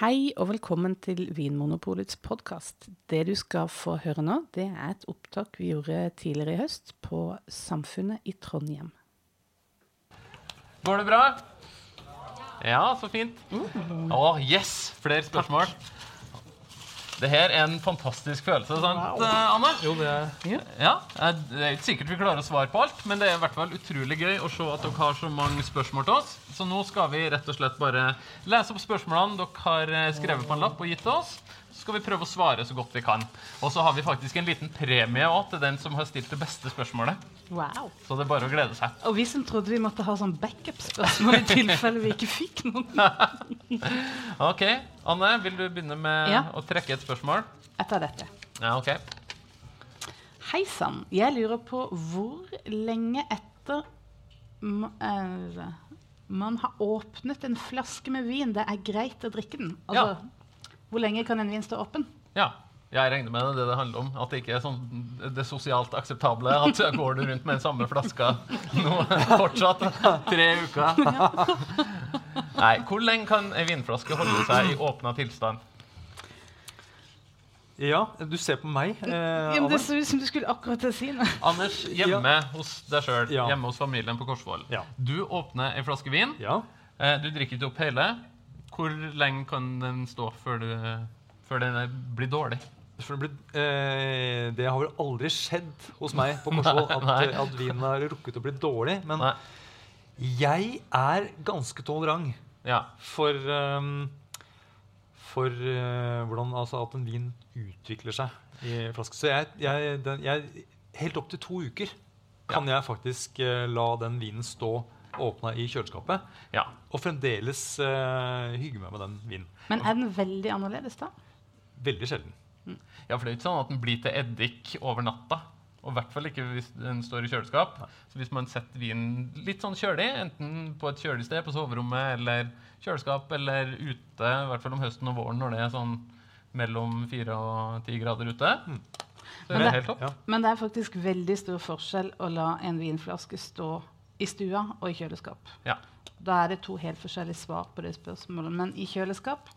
Hei og velkommen til Vinmonopolets podkast. Det du skal få høre nå, det er et opptak vi gjorde tidligere i høst på Samfunnet i Trondheim. Går det bra? Ja, så fint. Å, yes! Flere spørsmål. Det her er en fantastisk følelse, sant, eh, Anne? Jo, det er Ja, jeg- Det er ikke sikkert vi klarer å svare på alt, men det er i hvert fall utrolig gøy å se at dere har så mange spørsmål til oss. Så nå skal vi rett og slett bare lese opp spørsmålene dere har eh, skrevet på en lapp og gitt til oss. Så skal vi prøve å svare så godt vi kan. Og så har vi faktisk en liten premie også til den som har stilt det beste spørsmålet. Wow. Så det er bare å glede seg. Og vi som trodde vi måtte ha sånn backup-spørsmål i tilfelle vi ikke fikk noen. Ok, Anne, vil du begynne med Ja. å trekke et spørsmål? Etter dette. Ja, ok. Hei sann. Jeg lurer på hvor lenge etter eh, man har åpnet en flaske med vin det er greit å drikke den. Altså, Hvor lenge kan en vin stå åpen? Ja, jeg regner med det det det handler om. At det ikke er sånn det sosialt akseptable. At jeg går du rundt med den samme flaska nå fortsatt. Tre uker. Nei, hvor lenge kan ei vinflaske holde seg i åpna tilstand? Ja, du ser på meg. Eh, Ja, men det så ut som du skulle akkurat til å si noe. Anders, hjemme hos deg sjøl, Ja. hjemme hos familien på Korsvoll. Ja. Du åpner ei flaske vin. Ja. Eh, Du drikker ikke opp hele. Hvor lenge kan den stå før, du, før den blir dårlig? For det, blir, eh, det har vel aldri skjedd hos meg på Korsvoll at, at vinen har rukket å bli dårlig. Men Nei. jeg er ganske tolerant Ja. for, um, for uh, hvordan altså, at en vin utvikler seg i flaske. Så jeg, jeg, den, jeg Helt opp til to uker kan jeg faktisk uh, la den vinen stå åpna i kjøleskapet. ja. Og fremdeles uh, hygge meg med den vinen. Men er den veldig annerledes da? Veldig sjelden. Ja, for det er ikke sånn at den blir til eddik over natta. Og i hvert fall ikke hvis den står i kjøleskap. Så hvis man setter vinen litt sånn kjølig, enten på et kjølig sted på soverommet eller kjøleskap, eller ute, i hvert fall om høsten og våren når det er sånn mellom fire og ti grader ute, så er Men det helt topp. Ja. Men det er faktisk veldig stor forskjell å la en vinflaske stå i stua og i kjøleskap. Ja. Da er det to helt forskjellige svar på det spørsmålet. Men i kjøleskap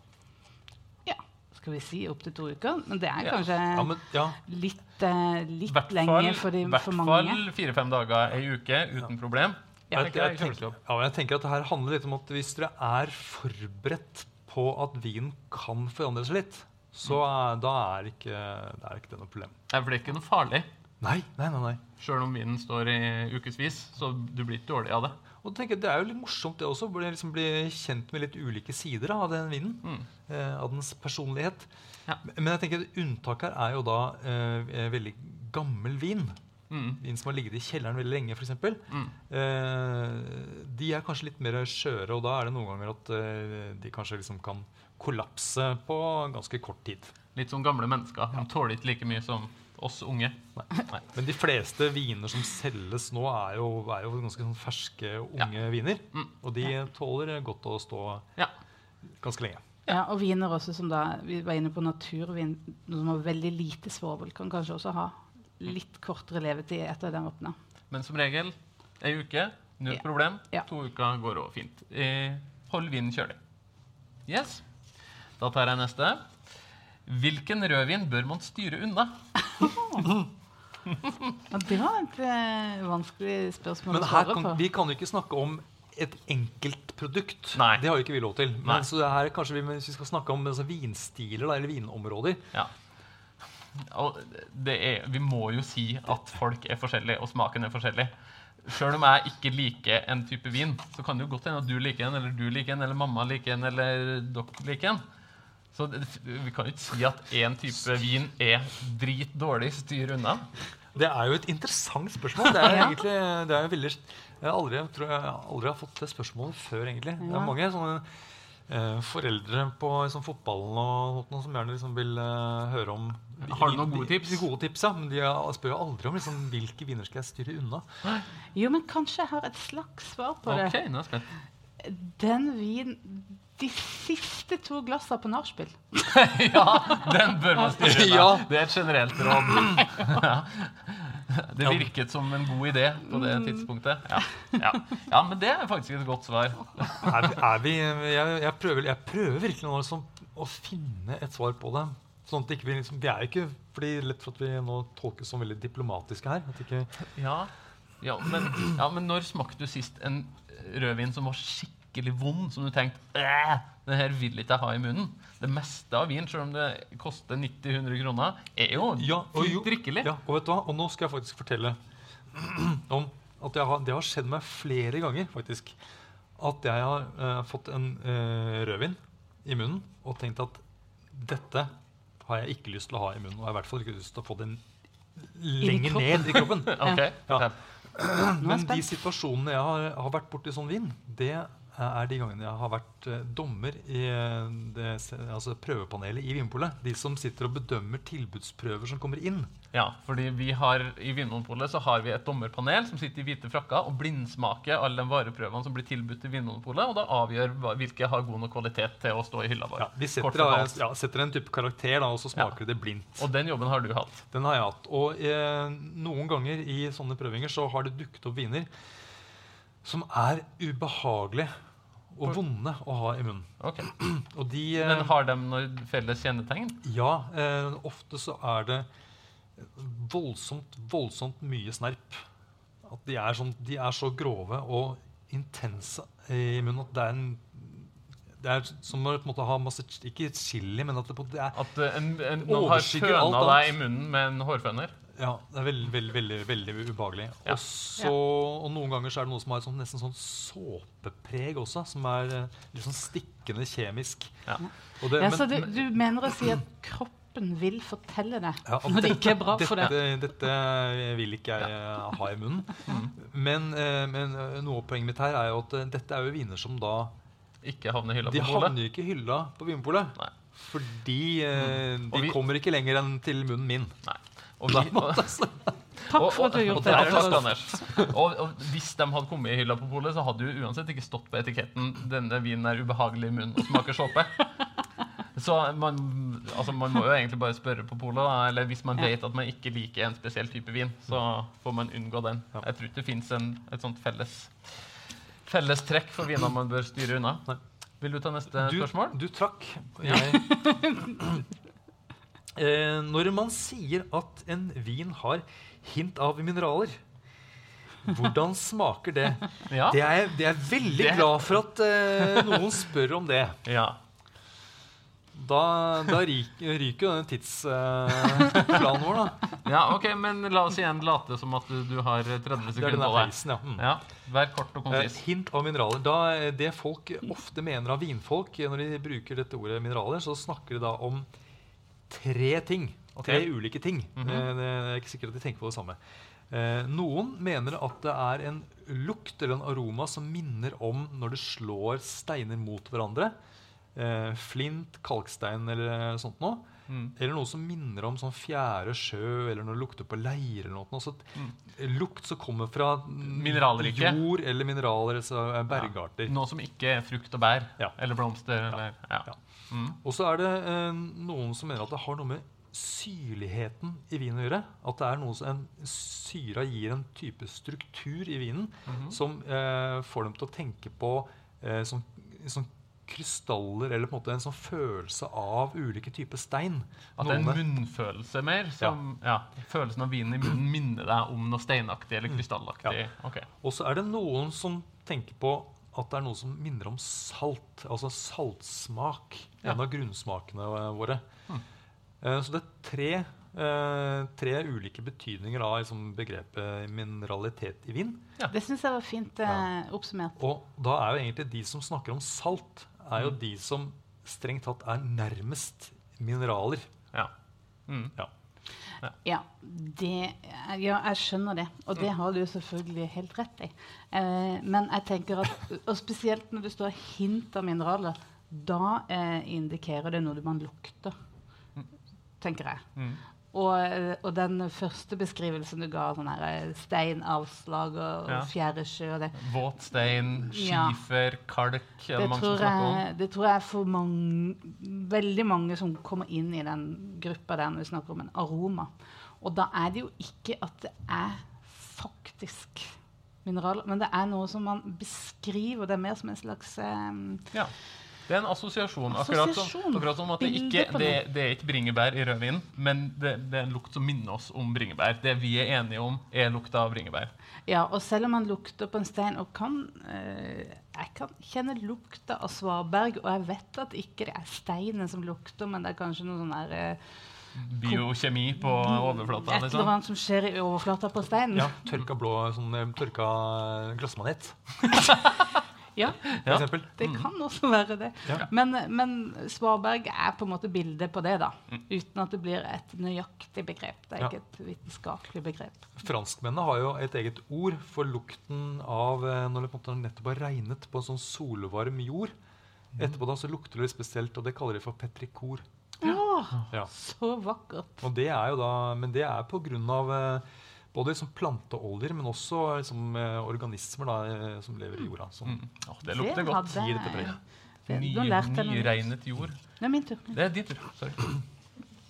skal vi si opptil to uker. Men det er kanskje Ja, men, ja. litt, uh, litt hvert lenge for, de, hvert for mange. fall fire-fem dager ei uke uten problem. Jeg, jeg, jeg, tenker, ja, jeg tenker at det her handler litt om at hvis dere er forberedt på at vinen kan forandre seg litt, så er, da er ikke, det er ikke det noe problem. Det er ikke noe farlig. Nei, nei, nei. nei. Sjøl om vinen står i ukevis, så du blir ikke dårlig av det. Og tenker Det er jo litt morsomt det også, å bli- liksom bli kjent med litt ulike sider av den vinen. Mm. Eh, av dens personlighet. Ja. Men jeg tenker at unntak her er jo da eh, veldig gammel vin. Mm. Vin som har ligget i kjelleren veldig lenge, f.eks. Mm. Eh, de er kanskje litt mer skjøre, og da er det noen ganger at eh, de kanskje liksom kan kollapse på ganske kort tid. Litt som gamle mennesker. De tåler ikke like mye som oss unge. Nei. Men de fleste viner som selges nå, er jo, er jo ganske sånn ferske, unge viner. Mm. Og de tåler godt å stå Ja. ganske lenge. Ja, og viner også som da Vi var inne på naturvin noe som har veldig lite svovel. Kan kanskje også ha litt kortere levetid etter den åpna. Men som regel ei uke, null Ja. problem. Ja. To uker går òg fint. Eh, hold vinen kjølig. Yes. Da tar jeg neste. Hvilken rødvin bør man styre unna? Ja, det var et eh, vanskelig spørsmål Men å her svare kan, på. vi kan jo ikke snakke om et enkeltprodukt. Nei. Det har jo ikke vi lov til. Nei. Men så det her, kanskje vi, hvis vi skal snakke om altså, vinstiler da, eller vinområder Ja. Og det er, vi må jo si at folk er forskjellige, og smaken er forskjellig. Sjøl om jeg ikke liker en type vin, så kan det jo godt hende at du liker en, eller du liker en, eller mamma liker en, eller dere liker en. Så det, vi kan jo ikke si at én type vin er dritdårlig. Styr unna. Det er jo et interessant spørsmål. Det er Ja. egentlig, det er jo veldig, jeg, aldri, jeg tror jeg aldri har fått det spørsmålet før. egentlig. Det er mange sånne eh, foreldre på liksom, fotballen og noe som gjerne liksom, vil eh, høre om Har du noen gode de- tips? De, gode tips, ja, Men de spør jo aldri om liksom, hvilke viner skal jeg styre unna. Jo, men kanskje jeg har et slags svar på Ok, det. nå er jeg spent. Den vin De siste to glassa på nachspiel. ja, den bør man styre unna. Ja. Det er et generelt råd. Det virket som en god idé på det tidspunktet. Ja. Ja. ja, men det er faktisk et godt svar. Er, vi- er vi, jeg, jeg, prøver, jeg prøver virkelig nå liksom, å finne et svar på det. Sånn at ikke vi, liksom, vi er ikke fordi lett for at vi nå tolkes som veldig diplomatiske her. At ikke, Ja, ja, men, ja, men når smakte du sist en rødvin som var skikkelig vond, som du tenkte det her vil ikke jeg ha i munnen? Det meste av vin, selv om det koster 90-100 kroner, er jo Ja, og jo- fint drikkelig. Ja, og vet du hva? Og nå skal jeg faktisk fortelle om at jeg har, det har skjedd meg flere ganger faktisk, at jeg har uh, fått en uh, rødvin i munnen og tenkt at dette har jeg ikke lyst til å ha i munnen. Og jeg har i hvert fall ikke lyst til å få den lenger ned i kroppen. okay. Ja. Men de situasjonene jeg har, har vært borti sånn vin, det er de gangene jeg har vært eh, dommer i eh, det, altså prøvepanelet i Vinpolet. De som sitter og bedømmer tilbudsprøver som kommer inn. Ja, fordi vi har I Vinmonopolet så har vi et dommerpanel som sitter i hvite frakker og blindsmaker alle de vareprøvene som blir tilbudt i Vinmonopolet, og da avgjør hvilke har god nok kvalitet til å stå i hylla vår. Ja, vi setter, ja, setter en type karakter, da, og så smaker Ja. det blindt. Og den jobben har du hatt. Den har jeg hatt. Og eh, noen ganger i sånne prøvinger så har det dukket opp viner som er ubehagelige og vonde å ha i munnen. Ok. Og de eh, Men har de noen felles kjennetegn? Ja, eh, ofte så er det voldsomt, voldsomt mye snerp. At de er, sånn, de er så grove og intense i munnen at det er en det er som å ha masse Ikke chili, men at det, på en er, At eh, en, en, noen har føna deg i munnen med en hårføner? Ja, det er veldig, veldig, veldig, veldig ubehagelig. Ja. Og, så, og noen ganger så er det noe som har sånn, nesten sånn såpepreg også, som er eh, litt sånn stikkende kjemisk. Ja. Og det, Ja, men- så du, du mener å si at kroppen vil fortelle det Ja, at når det ikke er bra for det. deg? dette vil ikke jeg eh, ha i munnen. Men, eh, men noe av poenget mitt her er jo at dette er jo viner som da Ikke havner i hylla på De havner jo ikke i hylla på Vinpolet. Fordi eh, Og de vi- kommer ikke lenger enn til munnen min. Nei. Og, vi, og, Takk for at du har og, gjort og, det. Anders. Og, og hvis de hadde kommet i hylla på polet, så hadde du uansett ikke stått på etiketten 'denne vinen er ubehagelig i munnen og smaker såpe'. Så man, altså man må jo egentlig bare spørre på polet, eller hvis man vet at man ikke liker en spesiell type vin, så får man unngå den. Jeg tror ikke det fins et sånt felles, felles trekk for viner man bør styre unna. Vil du ta neste Du, spørsmål? du trakk. Jeg, eh, når man sier at en vin har hint av mineraler, hvordan smaker det? Ja. Det er, det er veldig Det- glad for at eh, noen spør om det. ja. Da, da ryker, jo denne tidsplanen vår, da. ja, ok, men la oss igjen late som at du, du har 30 er sekunder på deg. ja. Mm. Ja, Vær kort og Eh, hint av mineraler. Da, eh, det folk ofte mener av vinfolk eh, når de bruker dette ordet mineraler, så snakker de da om tre ting. Tre ulike ting. Mm -hmm. det er ikke sikkert at de tenker på det samme. Eh, noen mener at det er en lukt eller en aroma som minner om når du slår steiner mot hverandre. Eh, flint, kalkstein eller sånt noe. Mm. Eller noe som minner om sånn fjære sjø, eller når det lukter på leir. eller noe. Så Mm. Lukt som kommer fra jord eller mineraler, altså bergarter. bergarter. Noe som ikke er frukt og bær Ja. eller blomster. Eller, ja. Ja. Mm. Og så er det eh, noen som mener at det har noe med syrligheten i vinen å gjøre. At det er noe som en syra gir en type struktur i vinen Mhm. som eh, får dem til å tenke på eh, som, som krystaller, eller på en måte en sånn følelse av ulike typer stein. At det er en munnfølelse mer. Som, ja. Følelsen av vinen i munnen minner deg om noe steinaktig eller krystallaktig? krystallaktig. Okay. Og så er det noen som tenker på at det er noe som minner om salt. Altså saltsmak. Ja. En av grunnsmakene våre. Eh, Så det er tre, eh, tre ulike betydninger av liksom, begrepet mineralitet i vin. Det syns jeg var fint eh, oppsummert. Og da er jo egentlig de som snakker om salt, er jo Mm. de som strengt tatt er nærmest mineraler. Ja. Mm. Ja, det, ja, jeg skjønner det. Og det har du selvfølgelig helt rett i. Eh, men jeg tenker at, og spesielt når det står hint av mineraler, da eh, indikerer det noe man lukter, tenker jeg. Mm. Og, eh, og den første beskrivelsen du ga, sånn her eh, steinavslag og, Ja. og fjæresjø og det, Våt stein, Ja. skifer, kalk er det det mange som snakker om. jeg, det tror jeg er for mange, veldig mange som kommer inn i den gruppa der når vi snakker om en aroma. Og da er det jo ikke at det er faktisk mineraler, men det er noe som man beskriver. Det er mer som en slags um, Ja. Det er en assosiasjon. Akkurat som, akkurat som at det ikke det, det er ikke bringebær i rødvinen, men det, det er en lukt som minner oss om bringebær. Det vi er enige om, er lukta av bringebær. Ja, og selv om man lukter på en stein og kan eh, Jeg kan kjenne lukta av svaberg, og jeg vet at ikke det er steinen som lukter, men det er kanskje noe sånn der eh, Biokjemi på overflata. Et eller Liksom. annet som skjer i overflata på steinen. Ja, tørka blå, sånn eh, tørka glassmanet, Ja, Ja. det kan også være det. Ja. Men, men svaberg er på en måte bildet på det, da. Mm. Uten at det blir et nøyaktig begrep. Det er Ja. ikke et vitenskapelig begrep. Franskmennene har jo et eget ord for lukten av eh, når det på en måte nettopp har regnet på en sånn solvarm jord. Etterpå da så lukter det litt spesielt, og det kaller de for petrikor. Ja. så vakkert. Og det er jo da, men det er på grunn av eh, både liksom planteoljer, men også liksom, eh, organismer da, eh, som lever i jorda. Som, Mm. oh, det lukter godt. hadde- Gi dette til preg. det- Ny, Nå lærte jeg noe nytt. nyregnet jord. Det er min tur. Det er din tur. Sorry.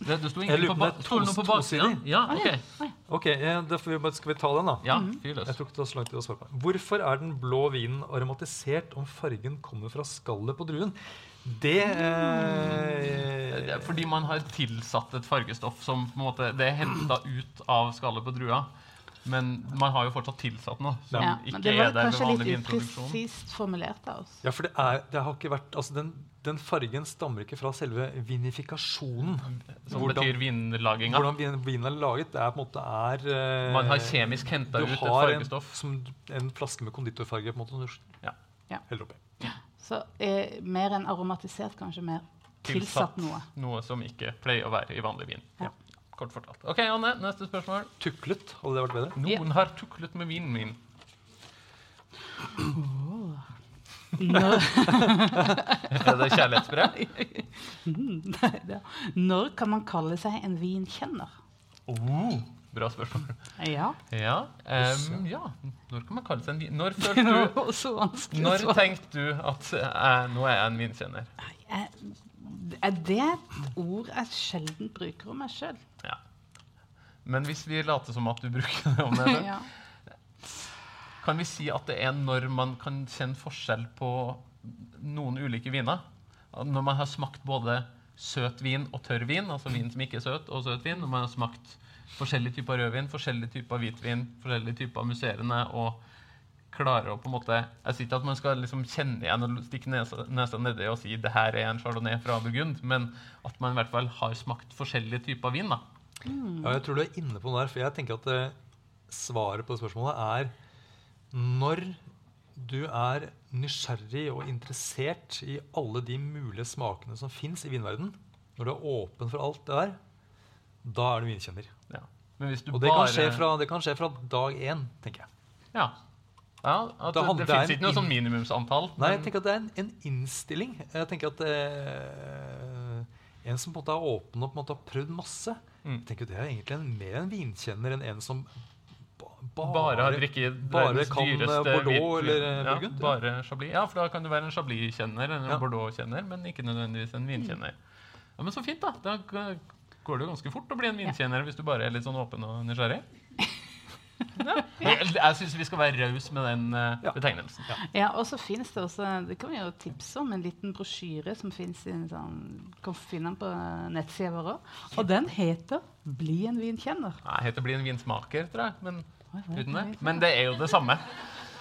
Det, det sto ingenting på, det sto noe to- på baksiden. Ja, Ah, ok. da får vi bare, Skal vi ta den, da? Ja, fyr løs. Jeg tror ikke det var så lang tid å svare på. Hvorfor er den blå vinen aromatisert om fargen kommer fra skallet på druen? Det Det eh, er fordi man har tilsatt et fargestoff som på en måte, det er henta ut av skallet på drua. Men man har jo fortsatt tilsatt noe som Ja, ikke det er var der ved kanskje vanlig litt vinproduksjon. upresist formulert av oss. Ja, for det, er, det har ikke vært altså den, den fargen stammer ikke fra selve vinifikasjonen. Som Hvordan- betyr vinlaginga. Hvordan vin- vinen er laget, det er på en måte er eh, Man har kjemisk henta ut et har en, har en flaske med konditorfarge på en måte, som du Ja. Ja. heller oppi. Så eh, mer enn aromatisert, kanskje mer tilsatt noe. Noe som ikke pleier å være i vanlig vin. Ja. Kort fortalt. Ok, Anne, neste spørsmål. Tuklet, hadde det vært bedre? Noen har tuklet med vinen min. Når, Er det kjærlighetsbrev? Nei, det- når kan man kalle seg en vinkjenner? Oh, bra spørsmål. Ja. Ja, um, ja. Når kan man kalle seg en vin... Når du Når tenkte du at jeg, nå er jeg en vinkjenner? Er er det et ord jeg sjelden bruker om meg sjøl? Ja. Men hvis vi later som at du bruker det om deg selv, Ja. kan vi si at det er når man kan kjenne forskjell på noen ulike viner? Når man har smakt både søt vin og tørr vin, altså vin som ikke er søt, og søt vin, når man har smakt forskjellige typer rødvin, forskjellige typer hvitvin, forskjellige typer musserende, og klarer å på en måte Jeg sier ikke at man skal liksom kjenne igjen og stikke nesa, nesa nedi og si det her er en chardonnay fra Burgund, men at man i hvert fall har smakt forskjellige typer vin. da. Ja, jeg tror du er inne på noe der, for jeg tenker at uh, svaret på det spørsmålet er når du er nysgjerrig og interessert i alle de mulige smakene som fins i vinverden, når du er åpen for alt det der, da er du vinkjenner. Ja. Men hvis du Og det kan, bare skje fra, det kan skje fra dag én, tenker jeg. Ja. ja at Det det, fins ikke noe sånn minimumsantall. Nei, jeg tenker at det er en, en innstilling. Jeg tenker at eh, En som på en måte er åpen og på en måte har prøvd masse, Mm. jeg tenker at det er egentlig en, mer en vinkjenner enn en som bare, bare har drikket verdens eh, dyreste Bordeaux eller, eh, ja, Burgund. Bare Chablis. Ja, for da kan du være en Chablis-kjenner eller en Ja. Bordeaux-kjenner, men ikke nødvendigvis en vinkjenner. Ja, Men så fint, da. Da g- går det jo ganske fort å bli en vinkjenner hvis du bare er litt sånn åpen og nysgjerrig. Ja. Jeg, jeg syns vi skal være rause med den uh, Ja. betegnelsen. Ja, og så finnes det også Det kan vi jo tipse om en liten brosjyre som fins i en sånn Kan finne den på nettsida vår òg. Og den heter 'Bli en vinkjenner'. Nei, heter bli en vinsmaker, tror jeg. Men uten det. Men det er jo det samme.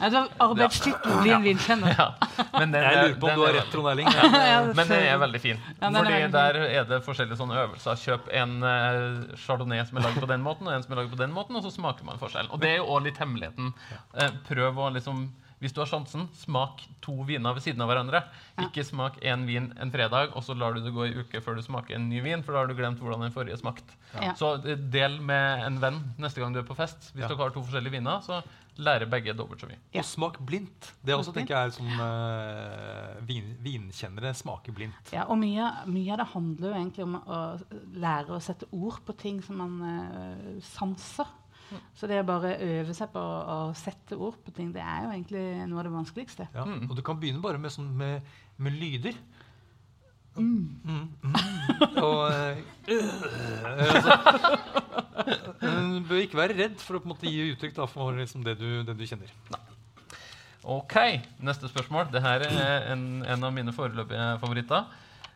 Ja, det var Arbeidstittel 'Bli en vinkjenner'. Men den, Jeg lurer på om du har rett, Trond Erling. Ja, det Men den er veldig fin. Fordi der er det forskjellige sånne øvelser. Kjøp en eh, chardonnay som er lagd på den måten, og en som er lagd på den måten, og så smaker man forskjellen. Og det er jo òg litt hemmeligheten. Eh, prøv å liksom Hvis du har sjansen, smak to viner ved siden av hverandre. Ja. Ikke smak én vin en fredag, og så lar du det gå en uke før du smaker en ny vin, for da har du glemt hvordan den forrige smakte. Ja. Så eh, del med en venn neste gang du er på fest. Hvis Ja. dere har to forskjellige viner, så lærer begge dobbelt så mye. Ja. Og smak blindt. Det er også tenker jeg er som uh, vin, vinkjennere smaker blindt. Ja, og mye, mye av det handler jo egentlig om å lære å sette ord på ting som man uh, sanser. Så det å bare øve seg på å, å sette ord på ting, det er jo egentlig noe av det vanskeligste. Ja. Mm. Og du kan begynne bare med, sånn, med, med lyder. Mm, mm. Og eh, øh, altså, Du bør ikke være redd for å på en måte gi uttrykk da, for liksom det, du, det du kjenner. Ok, neste spørsmål. Dette er en, en av mine foreløpige favoritter.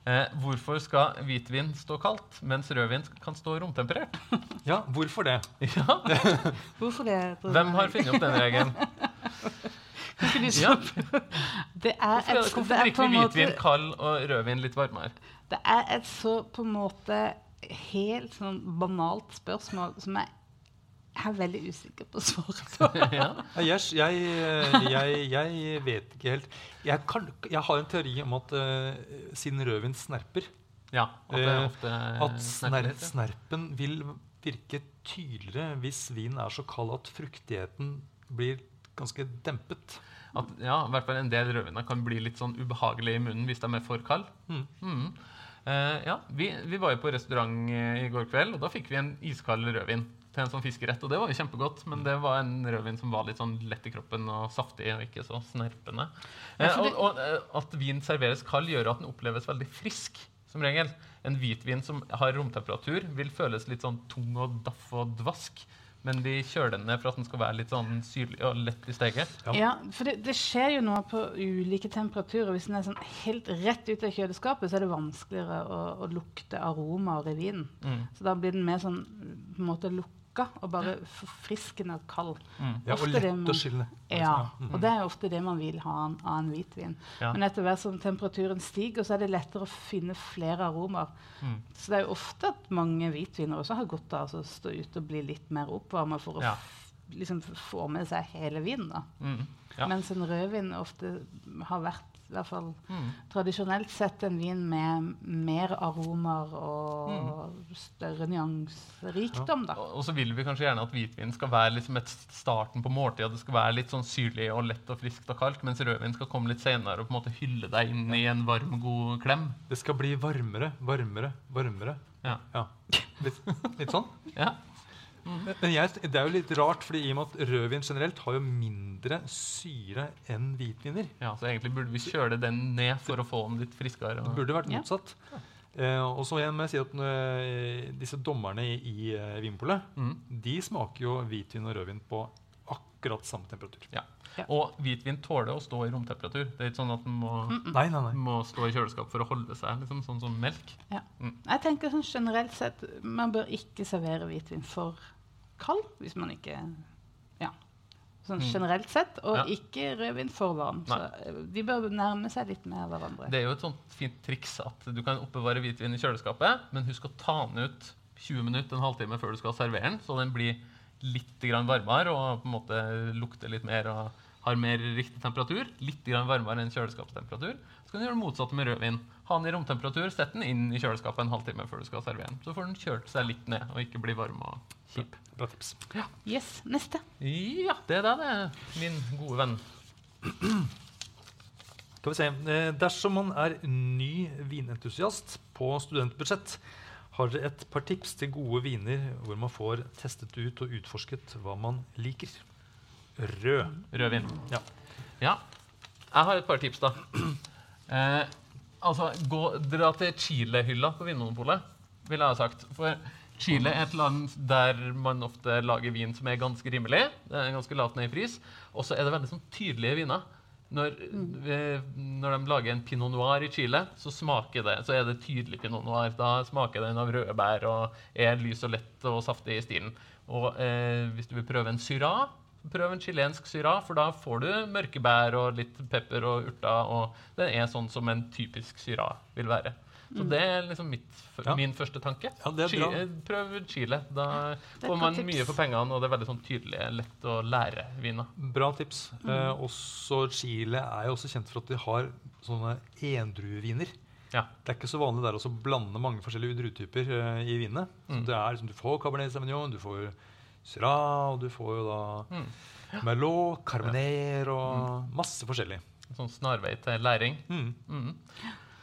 Eh, hvorfor skal hvitvin stå kaldt, mens rødvin kan stå romtemperert? Ja, hvorfor det? Ja, Hvorfor det? Hvem har funnet opp den regelen? Ja. Det er et, hvorfor det er drikker vi måte hvitvin kald og rødvin litt varmere? Det er et så på en måte helt sånn banalt spørsmål som jeg er veldig usikker på svaret på. ja. Ja, Jeg, jeg, jeg, jeg vet ikke helt. Jeg, kan, jeg har en teori om at uh, siden rødvin snerper, ja, at det Eh, ofte at snerper sner, snerpen vil virke tydeligere hvis vinen er så kald at fruktigheten blir ganske dempet. At, ja, i hvert fall en del rødviner kan bli litt sånn ubehagelig i munnen hvis de er for kalde. Mm. Mm. Uh, ja, vi, vi var jo på restaurant eh, i går kveld, og da fikk vi en iskald rødvin til en sånn fiskerett. Og det var jo kjempegodt, men det var en rødvin som var litt sånn lett i kroppen og saftig og ikke så snerpende. Eh, og, og at vin serveres kald, gjør at den oppleves veldig frisk. Som regel. En hvitvin som har romtemperatur, vil føles litt sånn tung og daff og dvask. Men de kjøler den ned for at den skal være litt sånn syrlig og lett i steget. Ja. Ja, for det, det skjer jo noe på ulike temperaturer. Hvis den er sånn helt rett ut av kjøleskapet, så er det vanskeligere å, å lukte aromaer i vinen. Mm. Så da blir den mer sånn på en måte lukka og bare forfriskende og kald. Mm. Ja, og lett man- å skille. Ja, Mm. og det er ofte det man vil ha av en hvitvin. Ja. Men etter hvert som temperaturen stiger, så er det lettere å finne flere aromaer. Mm. Så det er jo ofte at mange hvitviner også har godt av å stå ute og bli litt mer oppvarma for å Ja. liksom få med seg hele vinen. Mm. Ja. Mens en rødvin ofte har vært, i hvert fall Mm. tradisjonelt sett, en vin med mer aromaer og Mm. større nyanserikdom. Ja. Og og så vil vi kanskje gjerne at hvitvin skal være liksom et starten på måltida. Det skal være litt sånn syrlig og lett og friskt og kaldt, mens rødvin skal komme litt senere og på en måte hylle deg inn i en varm, god klem. Det skal bli varmere, varmere, varmere. Ja. Ja. Litt, litt sånn. ja. Men jeg, det er jo litt rart, fordi i og med at rødvin generelt har jo mindre syre enn hvitviner. ja, Så egentlig burde vi kjøle den ned for å få den litt friskere. Det burde vært Ja. motsatt. Eh, og så igjen må jeg si at eh, disse dommerne i, i eh, Vinpolet Mm. de smaker jo hvitvin og rødvin på akkurat samme temperatur. Ja. Ja. Og hvitvin tåler å stå i romtemperatur. Det er ikke sånn at den må, Nei, nei, nei. må stå i kjøleskap for å holde seg, liksom, sånn som melk. Ja. Jeg tenker sånn generelt sett Man bør ikke servere hvitvin for kald hvis man ikke Ja. Sånn Mm. generelt sett. Og Ja. ikke rødvin for varm. Så eh, de bør nærme seg litt mer hverandre. Det er jo et sånt fint triks at du kan oppbevare hvitvin i kjøleskapet, men husk å ta den ut 20 minutter, en halvtime før du skal servere den, så den blir litt grann varmere og på en måte lukter litt mer og har mer riktig temperatur. Litt grann varmere enn kjøleskapstemperatur. Så kan du gjøre det motsatte med rødvin. Ha den i romtemperatur, sett den inn i kjøleskapet en halvtime før du skal servere den. Så får den kjørt seg litt ned og ikke bli varm og kjip. Bra tips. Yes, neste. Ja, det er deg, det, min gode venn. Skal vi se. Eh, dersom man er ny vinentusiast på studentbudsjett, har dere et par tips til gode viner hvor man får testet ut og utforsket hva man liker. Rød. Rødvin. Ja. Ja. Jeg har et par tips, da. Eh, altså, gå, dra til Chile-hylla på Vinmonopolet, ville jeg ha sagt. For Chile er et land der man ofte lager vin som er ganske rimelig. Det er ganske lavt ned i pris. Og så er det veldig sånn tydelige viner. Når, eh, når de lager en pinot noir i Chile, så smaker det, så er det tydelig pinot noir. Da smaker den av røde bær og er lys og lett og saftig i stilen. Og eh, hvis du vil prøve en syrah, prøv en chilensk syrah, for da får du mørke bær og litt pepper og urter. Og den er sånn som en typisk syrah vil være. Så det er liksom mitt, Ja. min første tanke. Ja, det er Chi- bra. eh, Prøv Chile. Da får man tips. mye for pengene, og det er veldig sånn tydelig, lett å lære viner. Bra tips. Eh, også Chile er jo også kjent for at de har sånne endrueviner. Ja. Det er ikke så vanlig der å blande mange forskjellige druetyper eh, i vinene. Så Mm. er liksom, Du får Cabernet Sauvignon, du får Syrah, og du får jo da Mm. Merlot, Carmener og masse forskjellig. Sånn snarvei til læring. Mm.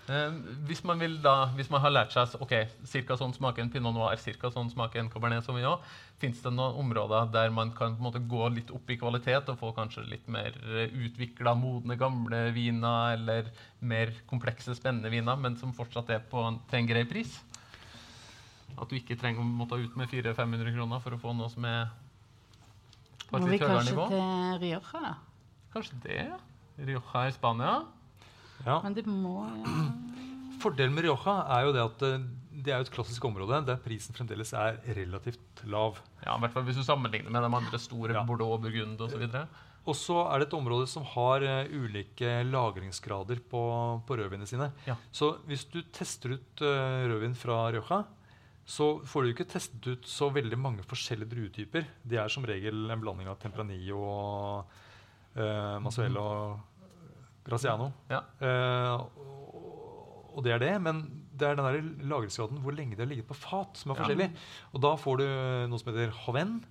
Eh, hvis man vil da, hvis man har lært seg ok, cirka sånn smaker en pinot noir, cirka sånn smaker en cabernet sauvignon, fins det noen områder der man kan på en måte gå litt opp i kvalitet og få kanskje litt mer utvikla, modne, gamle viner eller mer komplekse, spennende viner, men som fortsatt er på en, til en grei pris? At du ikke trenger å måtte ut med 400-500 kroner for å få noe som er på et Må vi kanskje til Rioja, da? Kanskje det? Rioja i Spania? Ja. Men det må ja. Fordelen med Rioja er jo det at eh, det er jo et klassisk område der prisen fremdeles er relativt lav. Ja, i hvert fall Hvis du sammenligner med de andre store, Ja. Bordeaux, Burgund osv. Og så er det et område som har uh, ulike lagringsgrader på, på rødvinene sine. Ja. Så hvis du tester ut uh, rødvin fra Rioja, så får du ikke testet ut så veldig mange forskjellige druetyper. De er som regel en blanding av Tempranillo og uh, Masuelo og Graziano. Ja. Eh, og, det er det, men det er den der lagringsgraden hvor lenge det har ligget på fat, som er Ja. forskjellig. Og da får du noe som heter haven,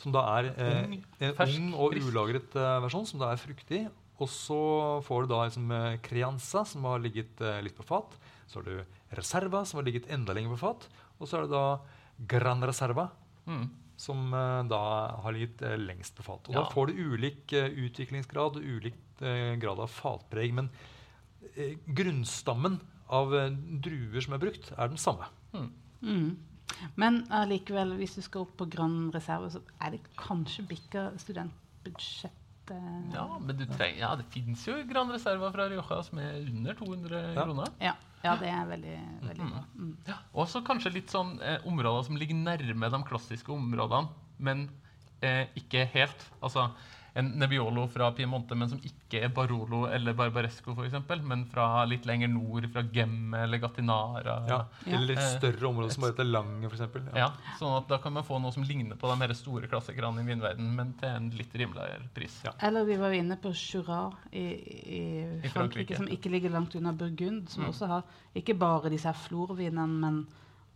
som da er eh, en fersk, ung og ulagret eh, versjon, som da er fruktig. Og så får du da liksom, eh, crianza, som har ligget eh, litt på fat. Så har du reserva, som har ligget enda lenger på fat. Og så er det da gran reserva, Mm. Som eh, da har ligget eh, lengst på fat. Og Ja. da får du ulik eh, utviklingsgrad og ulik grad av fatpreg. Men grunnstammen av druer som er brukt, er den samme. Mm. Men allikevel, hvis du skal opp på grønn Reserve, så er det kanskje bikka studentbudsjettet Ja, men du trenger, ja, det fins jo Reserva fra Rioja som er under 200 Ja. kroner. Ja, ja, det er veldig, veldig bra. Mm. Ja. Og så kanskje litt sånn eh, områder som ligger nærme de klassiske områdene, men eh, ikke helt. Altså en Nebbiolo fra Piemonte, men som ikke er Barolo eller Barbaresco, f.eks., men fra litt lenger nord, fra Gemme eller Gattinara. Ja. Eller litt Eh, større områder som bare heter Lange, f.eks. Ja. Ja, sånn at Da kan man få noe som ligner på de her store klassikerne i vinverden, men til en litt rimeligere pris. Ja. Eller vi var inne på Jura i, i, I Frankrike. Frankrike, som ikke ligger langt unna Burgund, som Mm. også har ikke bare disse her florvinene, men